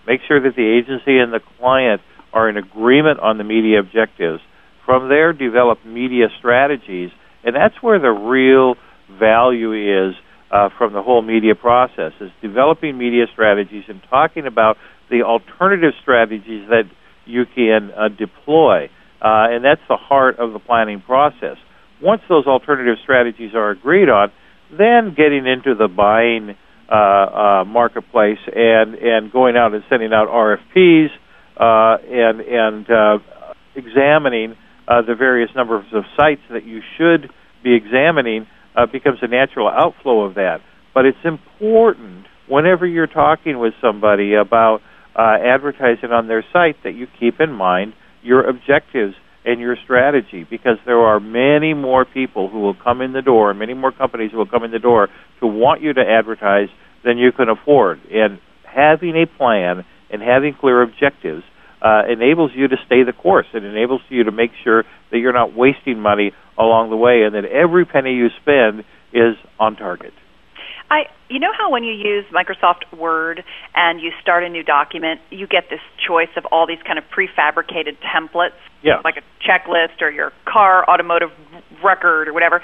make sure that the agency and the client are in agreement on the media objectives. From there, develop media strategies, and that's where the real value is uh, from the whole media process is developing media strategies and talking about the alternative strategies that you can uh, deploy. Uh, and that's the heart of the planning process. Once those alternative strategies are agreed on, then getting into the buying uh, uh, marketplace and, and going out and sending out RFPs uh, and, and uh, examining uh, the various numbers of sites that you should be examining uh, becomes a natural outflow of that. But it's important whenever you're talking with somebody about advertising on their site that you keep in mind your objectives and your strategy because there are many more people who will come in the door, many more companies who will come in the door to want you to advertise than you can afford. And having a plan and having clear objectives uh, enables you to stay the course. It enables you to make sure that you're not wasting money along the way and that every penny you spend is on target. I, you know how when you use Microsoft Word and you start a new document, you get this choice of all these kind of prefabricated templates, yeah. like a checklist or your car automotive record or whatever.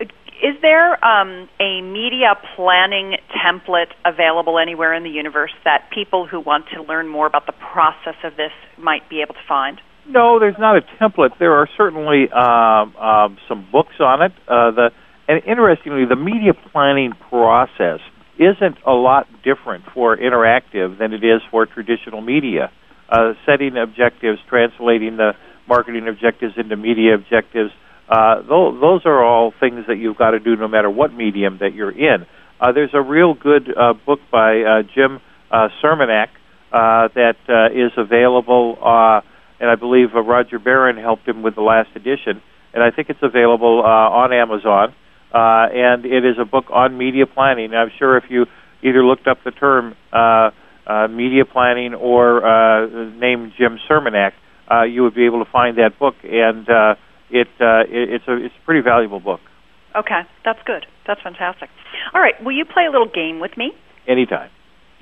Is there um, a media planning template available anywhere in the universe that people who want to learn more about the process of this might be able to find? No, there's not a template. There are certainly um, um, some books on it. Uh, the and interestingly, the media planning process isn't a lot different for interactive than it is for traditional media. Uh, setting objectives, translating the marketing objectives into media objectives, uh, those, those are all things that you've got to do no matter what medium that you're in. Uh, there's a real good uh, book by uh, Jim uh, Surmanek uh, that uh, is available, uh, and I believe uh, Roger Baron helped him with the last edition, and I think it's available uh, on Amazon uh, and it is a book on media planning. I'm sure if you either looked up the term uh, uh, media planning or uh, named Jim Surmanek, uh, you would be able to find that book, and uh, it, uh, it it's a it's a pretty valuable book. Okay, that's good. That's fantastic. All right, will you play a little game with me? Anytime.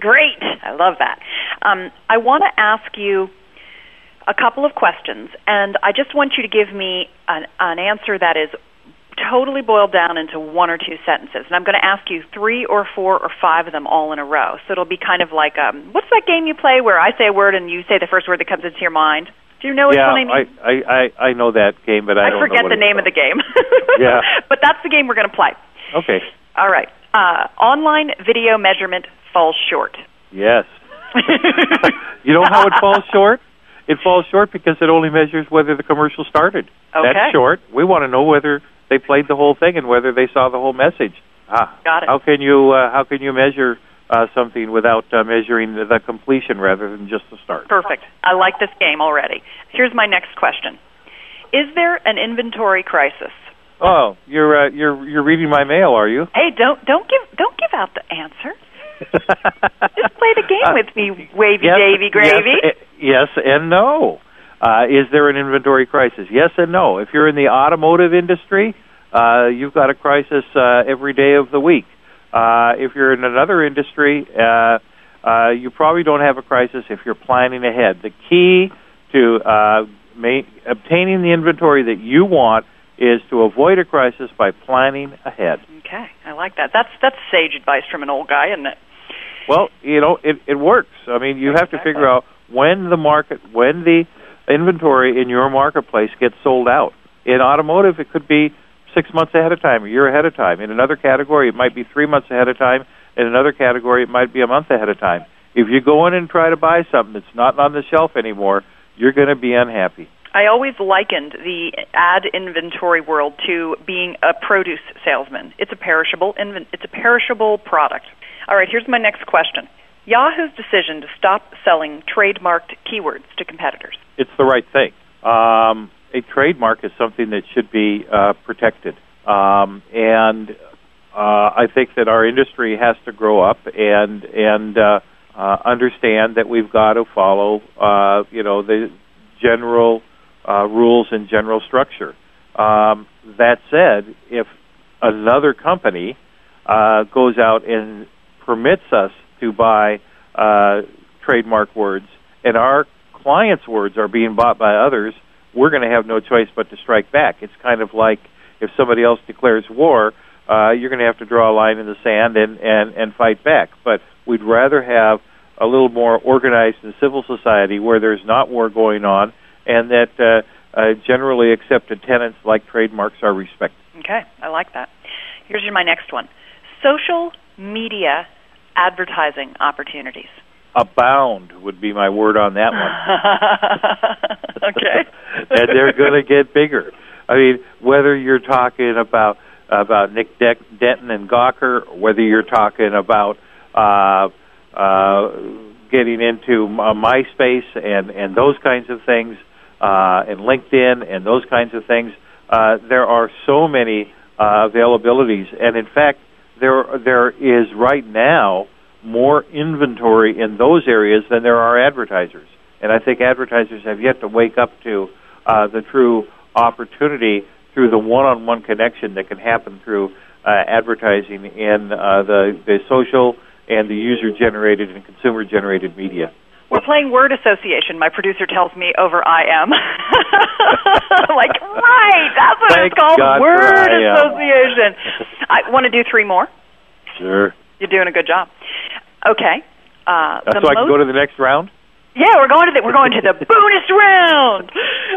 Great, I love that. Um, I want to ask you a couple of questions, and I just want you to give me an, an answer that is totally boiled down into one or two sentences. And I'm going to ask you three or four or five of them all in a row. So it'll be kind of like, um, what's that game you play where I say a word and you say the first word that comes into your mind? Do you know which yeah, one I mean? I, I, I know that game, but I, I forget the name of the game. yeah. But that's the game we're going to play. Okay. All right. Uh, online video measurement falls short. Yes. you know how it falls short? It falls short because it only measures whether the commercial started. Okay. That's short. We want to know whether they played the whole thing and whether they saw the whole message. Ah, Got it. How can you uh, how can you measure uh, something without uh, measuring the, the completion rather than just the start? Perfect. I like this game already. Here's my next question: Is there an inventory crisis? Oh, you're uh, you're you're reading my mail, are you? Hey, don't don't give don't give out the answer. Just play the game with me, wavy yes, Davy Gravy. Yes, eh, yes and no. Uh, is there an inventory crisis? Yes and no. If you're in the automotive industry, uh, you've got a crisis uh, every day of the week. Uh, if you're in another industry, uh, uh, you probably don't have a crisis if you're planning ahead. The key to uh, ma- obtaining the inventory that you want is to avoid a crisis by planning ahead. Okay, I like that. That's that's sage advice from an old guy, isn't it? Well, you know, it it works. I mean, you have to figure out when the market, when the inventory in your marketplace gets sold out. In automotive, it could be six months ahead of time, a year ahead of time. In another category, it might be three months ahead of time. In another category, it might be a month ahead of time. If you go in and try to buy something that's not on the shelf anymore, you're going to be unhappy. I always likened the ad inventory world to being a produce salesman. It's a perishable it's a perishable product. All right, here's my next question. Yahoo's decision to stop selling trademarked keywords to competitors. It's the right thing. Um, a trademark is something that should be uh, protected, um, and uh, I think that our industry has to grow up and and uh, uh, understand that we've got to follow, uh, you know, the general uh, rules and general structure. Um, that said, if another company uh, goes out and permits us to buy uh, trademark words, and our clients' words are being bought by others, we're going to have no choice but to strike back. It's kind of like if somebody else declares war, uh, you're going to have to draw a line in the sand and, and, and fight back. But we'd rather have a little more organized and civil society where there's not war going on and that uh, uh, generally accepted tenets like trademarks are respected. Okay, I like that. Here's my next one social media advertising opportunities. Abound would be my word on that one. okay. and they're going to get bigger. I mean, whether you're talking about about Nick De- Denton and Gawker, whether you're talking about uh, uh, getting into uh, MySpace and and those kinds of things, uh, and LinkedIn and those kinds of things. Uh, there are so many uh, availabilities, and in fact, there there is right now more inventory in those areas than there are advertisers. And I think advertisers have yet to wake up to uh, the true opportunity through the one-on-one connection that can happen through uh, advertising in uh, the the social and the user-generated and consumer-generated media. We're playing word association. My producer tells me over I am. like, right, that's what Thank it's called, God word association. I want to do three more. Sure. You're doing a good job. Okay. Uh, Uh, so I can go to the next round. Yeah, we're going to the we're going to the bonus round.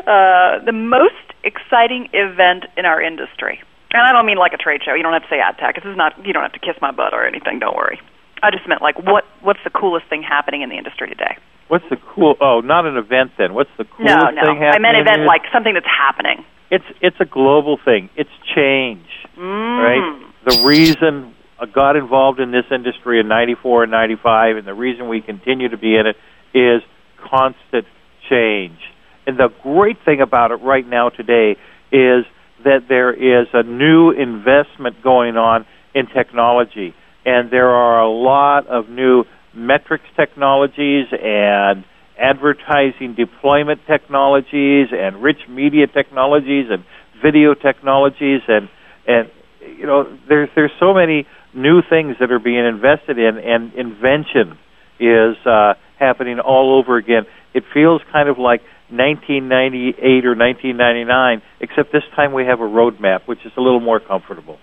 Uh, the most exciting event in our industry, and I don't mean like a trade show. You don't have to say ad tech. This is not. You don't have to kiss my butt or anything. Don't worry. I just meant like what what's the coolest thing happening in the industry today? What's the cool? Oh, not an event then. What's the coolest thing? no, no. thing happening? I meant event like something that's happening. it's it's a global thing. It's change, Mm. right? The reason I got involved in this industry in '94 and '95, and the reason we continue to be in it is constant change. And the great thing about it right now today is that there is a new investment going on in technology, and there are a lot of new metrics technologies and advertising deployment technologies and rich media technologies and video technologies and and you know there's there's so many new things that are being invested in and invention is uh, happening all over again. It feels kind of like 1998 or 1999, except this time we have a roadmap, which is a little more comfortable.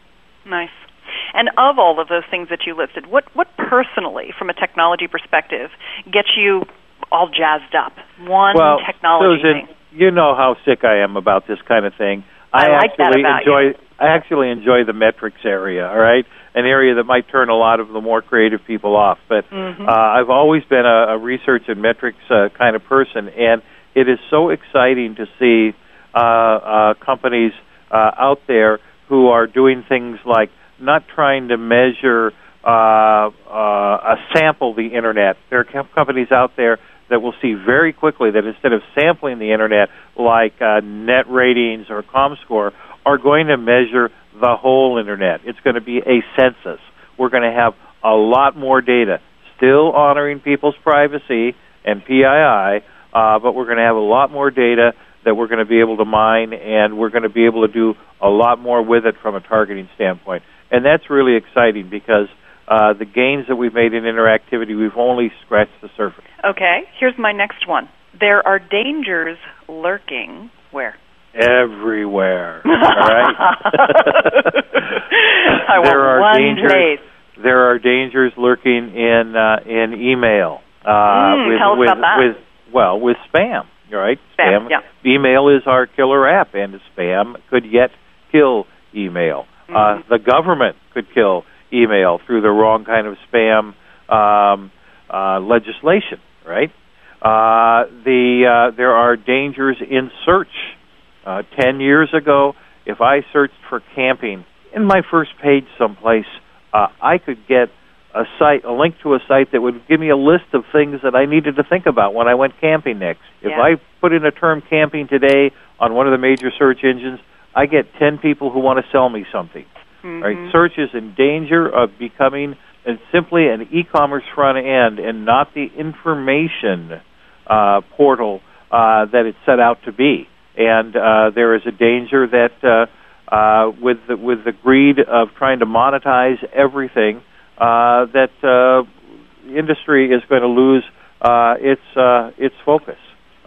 Nice. And of all of those things that you listed, what what personally, from a technology perspective, gets you all jazzed up? One well, technology Susan, thing. you know how sick I am about this kind of thing. I like that actually about enjoy you. I actually enjoy the metrics area, all right? An area that might turn a lot of the more creative people off, but Mhm. uh, I've always been a, a research and metrics uh, kind of person, and it is so exciting to see uh, uh, companies uh, out there who are doing things like not trying to measure uh, uh, a sample the internet. There are companies out there that will see very quickly that instead of sampling the internet like uh, net ratings or ComScore, are going to measure the whole internet. It's going to be a census. We're going to have a lot more data, still honoring people's privacy and PII, uh, but we're going to have a lot more data that we're going to be able to mine, and we're going to be able to do a lot more with it from a targeting standpoint. And that's really exciting because uh, the gains that we've made in interactivity, we've only scratched the surface. Okay, here's my next one. There are dangers lurking where? Everywhere. All right. I want there are one dangers. place. There are dangers lurking in uh, in email. Uh, Mm, with, tell us with, about that. with well with spam. Right. Spam, yeah. Email is our killer app, and spam could yet kill email. Mm-hmm. Uh, the government could kill email through the wrong kind of spam um, uh, legislation. Right. Uh, the uh, there are dangers in search. Uh, Ten years ago, if I searched for camping in my first page someplace, uh, I could get a site, a link to a site that would give me a list of things that I needed to think about when I went camping next. If Yeah. I put in a term camping today on one of the major search engines, I get 10 people who want to sell me something. Mhm. Right? Search is in danger of becoming uh, simply an e-commerce front end and not the information uh, portal uh, that it's set out to be. And uh, there is a danger that uh, uh, with the, with the greed of trying to monetize everything, uh, that uh, industry is going to lose uh, its uh, its focus.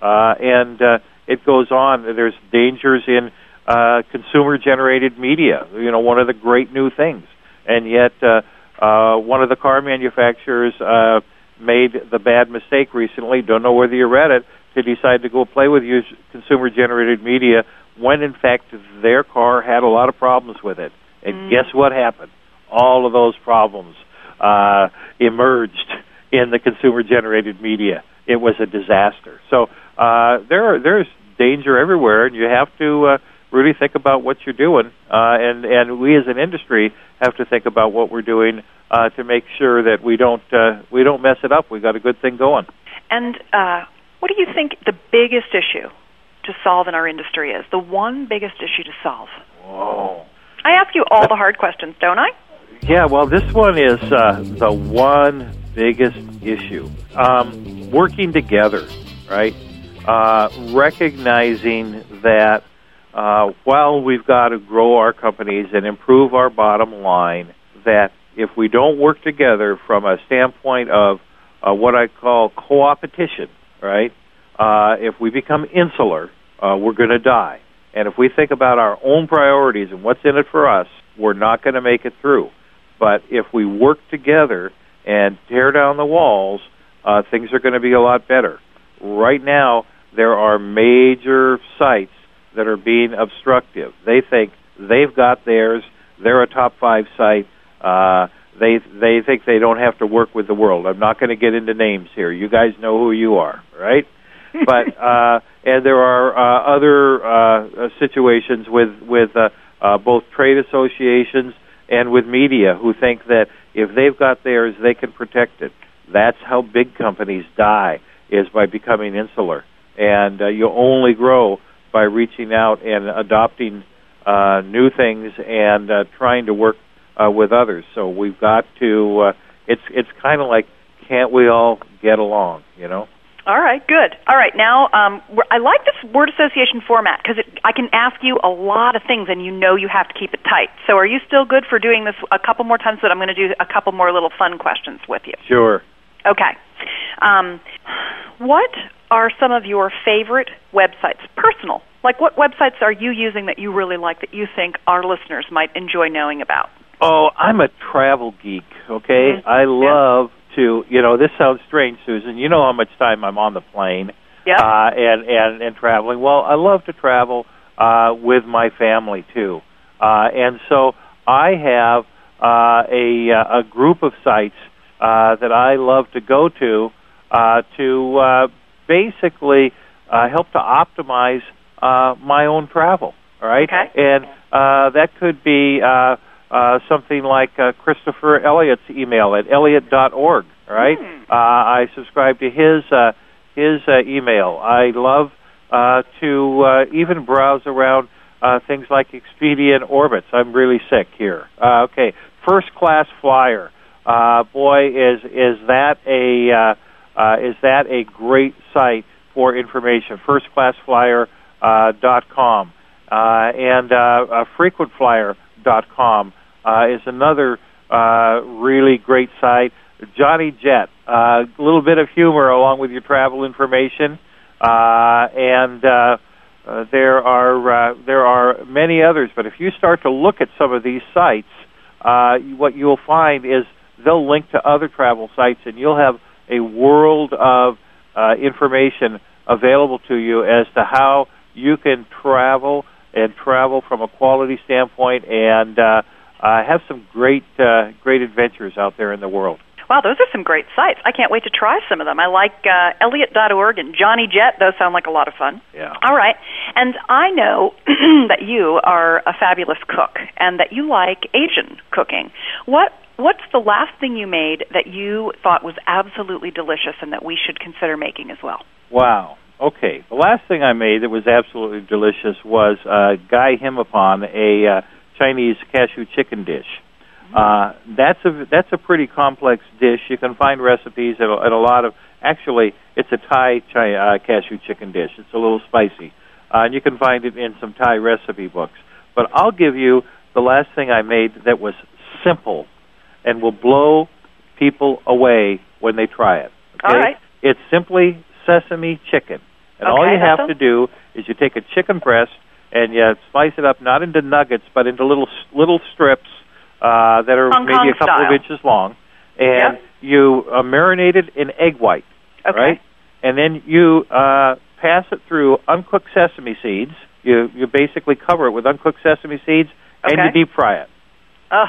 Uh, and uh, it goes on. There's dangers in uh, consumer generated media. You know, one of the great new things. And yet, uh, uh, one of the car manufacturers uh, made the bad mistake recently. Don't know whether you read it. To decide to go play with consumer generated media when in fact their car had a lot of problems with it. And Mm. guess what happened? All of those problems uh, emerged in the consumer generated media. It was a disaster. So uh, there there's danger everywhere, and you have to uh, really think about what you're doing, uh, and and we as an industry have to think about what we're doing uh, to make sure that we don't uh, we don't mess it up. We got a good thing going. And uh, what do you think the biggest issue to solve in our industry is? The one biggest issue to solve. Whoa. I ask you all the hard questions, don't I? Yeah, well, this one is uh, the one biggest issue. Um, working together, right? Uh, recognizing that uh, while we've got to grow our companies and improve our bottom line, that if we don't work together from a standpoint of uh, what I call co-opetition, right? Uh, if we become insular, uh, we're going to die. And if we think about our own priorities and what's in it for us, we're not going to make it through. But if we work together and tear down the walls, uh, things are going to be a lot better. Right now, there are major sites that are being obstructive. They think they've got theirs. They're a top five site. Uh, they they think they don't have to work with the world. I'm not going to get into names here. You guys know who you are, right? but uh, and there are uh, other uh, situations with with uh, uh, both trade associations and with media who think that if they've got theirs, they can protect it. That's how big companies die is by becoming insular, and uh, you only grow by reaching out and adopting uh, new things and uh, trying to work uh, with others. So we've got to. Uh, it's it's kind of like can't we all get along? You know. All right, good. All right, now um, I like this word association format because I can ask you a lot of things, and you know you have to keep it tight. So, are you still good for doing this a couple more times? That I'm going to do a couple more little fun questions with you. Sure. Okay. Um, what are some of your favorite websites? Personal, like what websites are you using that you really like that you think our listeners might enjoy knowing about? Oh, I'm a travel geek. Okay, mm-hmm. I love to. You know, this sounds strange, Susan. You know how much time I'm on the plane. Yeah. Uh, and and and traveling. Well, I love to travel uh, with my family too. Uh, and so I have uh, a uh, a group of sites uh, that I love to go to uh, to uh, basically uh, help to optimize uh, my own travel. All right, Okay. and uh, that could be uh, uh, something like uh, Christopher Elliott's email at elliott.org. All right, uh, I subscribe to his uh, his uh, email. I love uh, to uh, even browse around uh, things like Expedia and Orbitz. I'm really sick here. Uh, okay, first class flyer. Uh, boy, is is that a uh, uh, is that a great site for information? Firstclassflyer uh, uh, and uh, uh, frequentflyer.com uh, is another uh, really great site. Johnny Jet, a little bit of humor along with your travel information, and there are there are many others. But if you start to look at some of these sites, what you'll find is they'll link to other travel sites, and you'll have a world of uh, information available to you as to how you can travel and travel from a quality standpoint and uh, uh, have some great uh, great adventures out there in the world. Wow, those are some great sites. I can't wait to try some of them. I like uh, Elliott.org and Johnny Jet. Those sound like a lot of fun. Yeah. All right. And I know that you are a fabulous cook and that you like Asian cooking. What what's the last thing you made that you thought was absolutely delicious and that we should consider making as well? Wow. Okay. The last thing I made that was absolutely delicious was uh, Gai Himapon, a uh, Chinese cashew chicken dish. Uh, that's a that's a pretty complex dish. You can find recipes at a, at a lot of. Actually, it's a Thai chi, uh, cashew chicken dish. It's a little spicy, uh, and you can find it in some Thai recipe books. But I'll give you the last thing I made that was simple, and will blow people away when they try it. Okay? All right. It's simply sesame chicken, and all you have to do is you take a chicken breast and you slice it up not into nuggets but into little little strips uh, that are Hong maybe Kong a couple style. of inches long, and you uh, marinate it in egg white, Okay. right? And then you uh, pass it through uncooked sesame seeds. You you basically cover it with uncooked sesame seeds, and you deep fry it. Oh.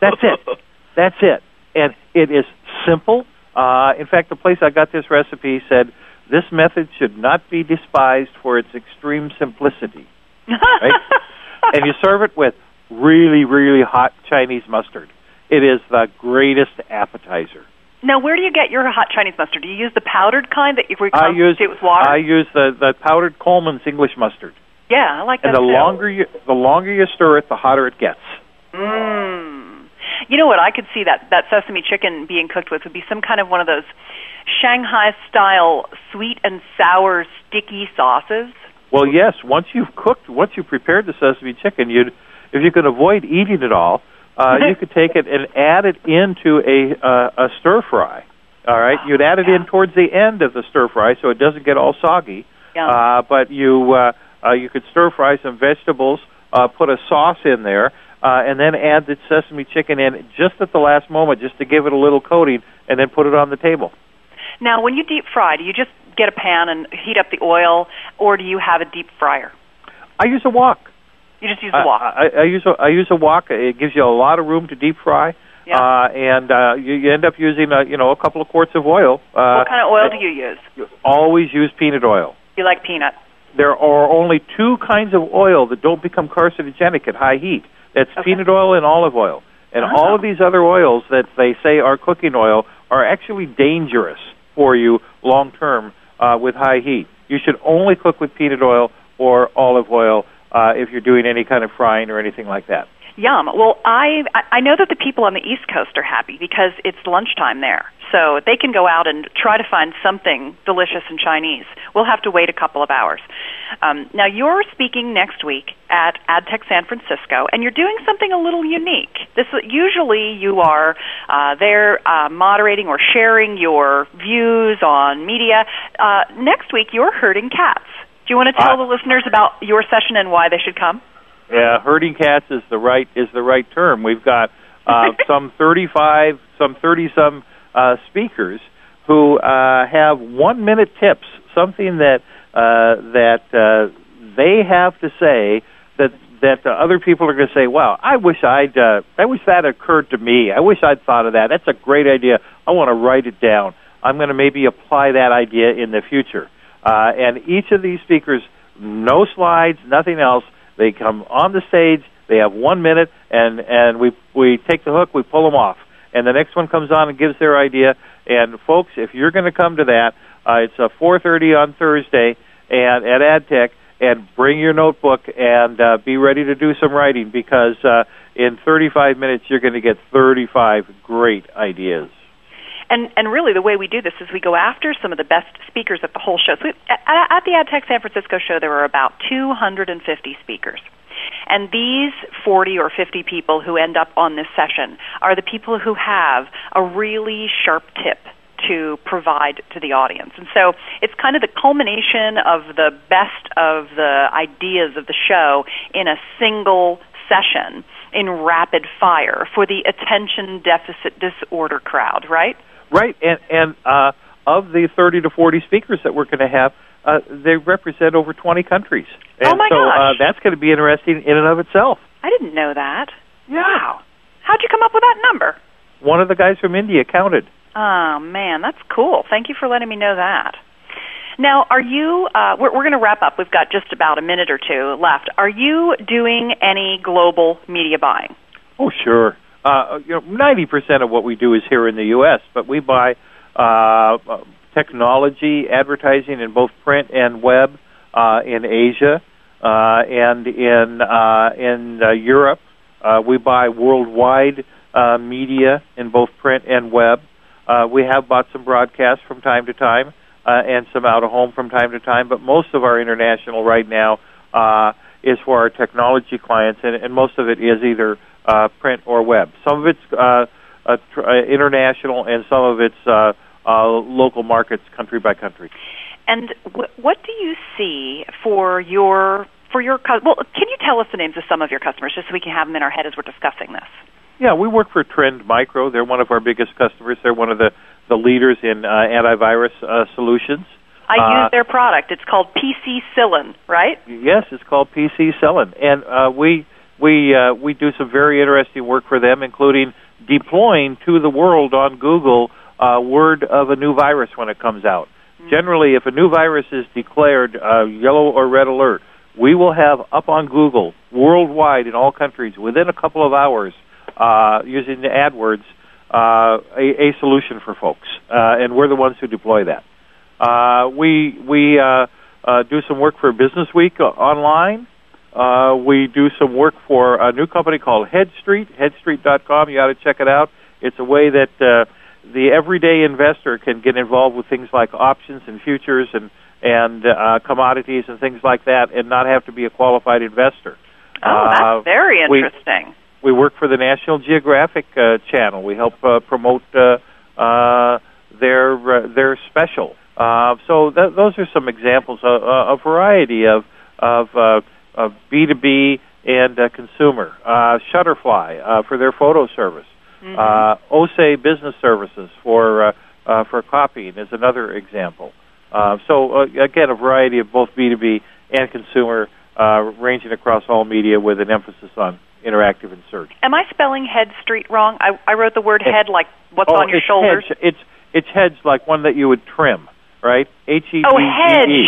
That's it. That's it. And it is simple. Uh, in fact, the place I got this recipe said this method should not be despised for its extreme simplicity. right? and you serve it with really, really hot Chinese mustard. It is the greatest appetizer. Now, where do you get your hot Chinese mustard? Do you use the powdered kind that you it with water? I use the the powdered Colman's English mustard. yeah, I like that And the too. longer you the longer you stir it, the hotter it gets. Mmm. You know what I could see that that sesame chicken being cooked with would be some kind of one of those Shanghai style sweet and sour sticky sauces. Well, yes. Once you've cooked, once you've prepared the sesame chicken, you'd if you can avoid eating it all, uh, you could take it and add it into a uh, a stir fry. All right, you'd add it in towards the end of the stir fry so it doesn't get all soggy. Yum. Uh, but you uh, uh, you could stir fry some vegetables, uh, put a sauce in there, uh, and then add the sesame chicken in just at the last moment, just to give it a little coating, and then put it on the table. Now, when you deep fry, do you just get a pan and heat up the oil, or do you have a deep fryer? I use a wok. You just use the wok. I, I, I use a I use a wok. It gives you a lot of room to deep fry. Yeah. Uh, and uh, you, you end up using uh, you know a couple of quarts of oil. Uh, what kind of oil do you use? Always use peanut oil. You like peanut? There are only two kinds of oil that don't become carcinogenic at high heat. That's peanut oil and olive oil. And Oh. all of these other oils that they say are cooking oil are actually dangerous for you long term uh, with high heat. You should only cook with peanut oil or olive oil uh, if you're doing any kind of frying or anything like that. Yum. Well, I I know that the people on the East Coast are happy because it's lunchtime there, so they can go out and try to find something delicious in Chinese. We'll have to wait a couple of hours. Um, now, you're speaking next week at AdTech San Francisco, and you're doing something a little unique. This usually you are uh, there uh, moderating or sharing your views on media. Uh, next week, you're herding cats. Do you want to tell Uh, the listeners about your session and why they should come? Yeah, herding cats is the right is the right term. We've got uh, some 35, some 30 some uh, speakers who uh, have one minute tips, something that uh, that uh, they have to say that that uh, other people are going to say, "Wow, I wish I'd uh, I wish that occurred to me. I wish I'd thought of that. That's a great idea. I want to write it down. I'm going to maybe apply that idea in the future." Uh, and each of these speakers, no slides, nothing else. They come on the stage. They have one minute, and and we we take the hook, we pull them off, and the next one comes on and gives their idea. And folks, if you're going to come to that, uh, it's a 4:30 on Thursday, and at AdTech, and bring your notebook and uh, be ready to do some writing because uh, in 35 minutes you're going to get 35 great ideas. And and really, the way we do this is we go after some of the best speakers at the whole show. So we, at, at the AdTech San Francisco show, there were about 250 speakers. And these 40 or 50 people who end up on this session are the people who have a really sharp tip to provide to the audience. And so it's kind of the culmination of the best of the ideas of the show in a single session in rapid fire for the attention deficit disorder crowd, right? Right, and and uh, of the 30 to 40 speakers that we're going to have, uh, they represent over 20 countries. And Oh, my so gosh. Uh, that's going to be interesting in and of itself. I didn't know that. Wow. How'd you come up with that number? One of the guys from India counted. Oh man, that's cool. Thank you for letting me know that. Now, are you? Uh, we're we're going to wrap up. We've got just about a minute or two left. Are you doing any global media buying? Oh, sure. Uh, you know, 90% of what we do is here in the U.S., but we buy uh, technology, advertising in both print and web uh, in Asia uh, and in uh, in uh, Europe. Uh, we buy worldwide uh, media in both print and web. Uh, we have bought some broadcasts from time to time uh, and some out of home from time to time, but most of our international right now uh, is for our technology clients, and, and most of it is either uh, print or web. Some of it's uh, uh, tr- uh, international, and some of it's uh, uh, local markets, country by country. And wh- what do you see for your for your cu- well? Can you tell us the names of some of your customers just so we can have them in our head as we're discussing this? Yeah, we work for Trend Micro. They're one of our biggest customers. They're one of the, the leaders in uh, antivirus uh, solutions. I use their product. It's called PC Cillin, right? Yes, it's called PC-cillin, and uh, we we uh, we do some very interesting work for them, including deploying to the world on Google uh, word of a new virus when it comes out. Generally, if a new virus is declared uh, yellow or red alert, we will have up on Google worldwide in all countries within a couple of hours uh, using the AdWords uh, a, a solution for folks, uh, and we're the ones who deploy that. Uh, we we uh, uh, do some work for Business Week uh, online. Uh, we do some work for a new company called Head Street, HeadStreet, headstreet.com. You ought to check it out. It's a way that uh, the everyday investor can get involved with things like options and futures and and uh, commodities and things like that, and not have to be a qualified investor. Oh, that's Uh, very interesting. we work for the National Geographic uh, Channel. We help uh, promote uh, uh, their uh, their special. Uh, so th- those are some examples of a variety of of uh, of B two B and uh, consumer. Uh, Shutterfly uh, for their photo service. Mm-hmm. Uh, OSE Business Services for uh, uh, for copying is another example. Uh, so uh, again, a variety of both B two B and consumer, uh, ranging across all media with an emphasis on interactive and search. Am I spelling head street wrong? I, I wrote the word head like what's oh, on your it's shoulders. Hedge. It's it's hedge like one that you would trim, right? H E D Oh, G E.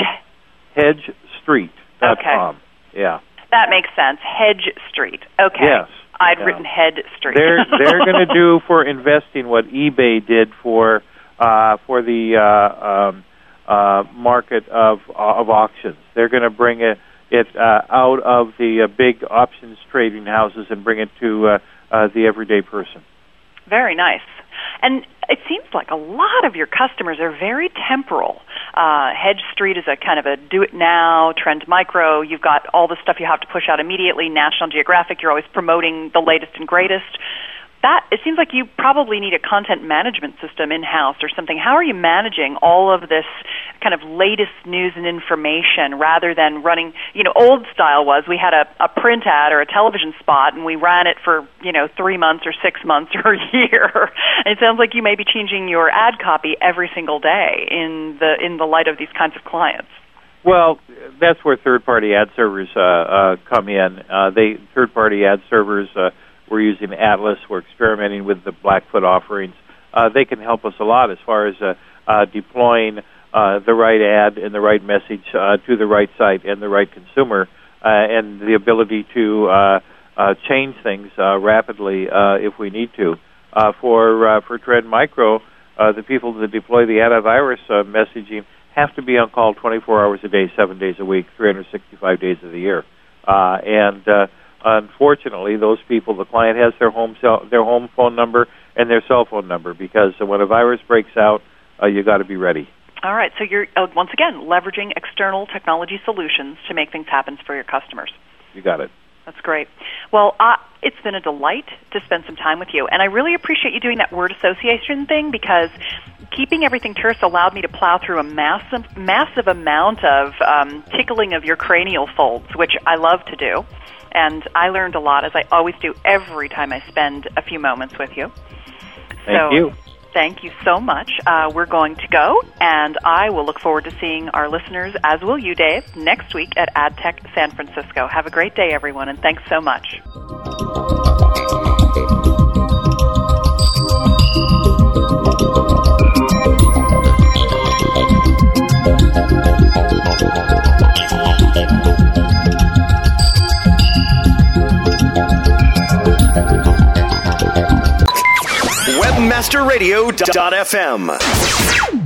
hedge. Street. HedgeStreet.com. Yeah. That makes sense. Hedge Street. Okay. Yes. I'd Yeah. written Head Street. They're they're going to do for investing what eBay did for uh, for the uh, um, uh, market of uh, of auctions. They're going to bring it it uh, out of the uh, big options trading houses and bring it to uh, uh, the everyday person. Very nice. And it seems like a lot of your customers are very temporal. Uh, Hedge Street is a kind of a do it now, Trend Micro. You've got all the stuff you have to push out immediately. National Geographic, you're always promoting the latest and greatest. That it seems like you probably need a content management system in house or something. How are you managing all of this kind of latest news and information rather than running? You know, old style was we had a, a print ad or a television spot and we ran it for you know three months or six months or a year. it sounds like you may be changing your ad copy every single day in the in the light of these kinds of clients. Well, that's where third-party ad servers uh, uh, come in. Uh, they third-party ad servers. Uh, we're using Atlas. We're experimenting with the Blackfoot offerings. Uh, they can help us a lot as far as uh, uh, deploying uh, the right ad and the right message uh, to the right site and the right consumer, uh, and the ability to uh, uh, change things uh, rapidly uh, if we need to. Uh, for uh, for Trend Micro, uh, the people that deploy the antivirus uh, messaging have to be on call 24 hours a day, seven days a week, 365 days of the year. Uh, and uh, unfortunately, those people, the client has their home cell, their home phone number and their cell phone number because when a virus breaks out, uh, you got to be ready. All right, so you're uh, once again leveraging external technology solutions to make things happen for your customers. You got it. That's great. Well, uh, it's been a delight to spend some time with you, and I really appreciate you doing that word association thing because keeping everything terse allowed me to plow through a massive, massive amount of um, tickling of your cranial folds, which I love to do. And I learned a lot, as I always do every time I spend a few moments with you. Thank so, you. Thank you so much. Uh, we're going to go, and I will look forward to seeing our listeners, as will you, Dave, next week at AdTech San Francisco. Have a great day, everyone, and thanks so much. Webmasterradio.fm.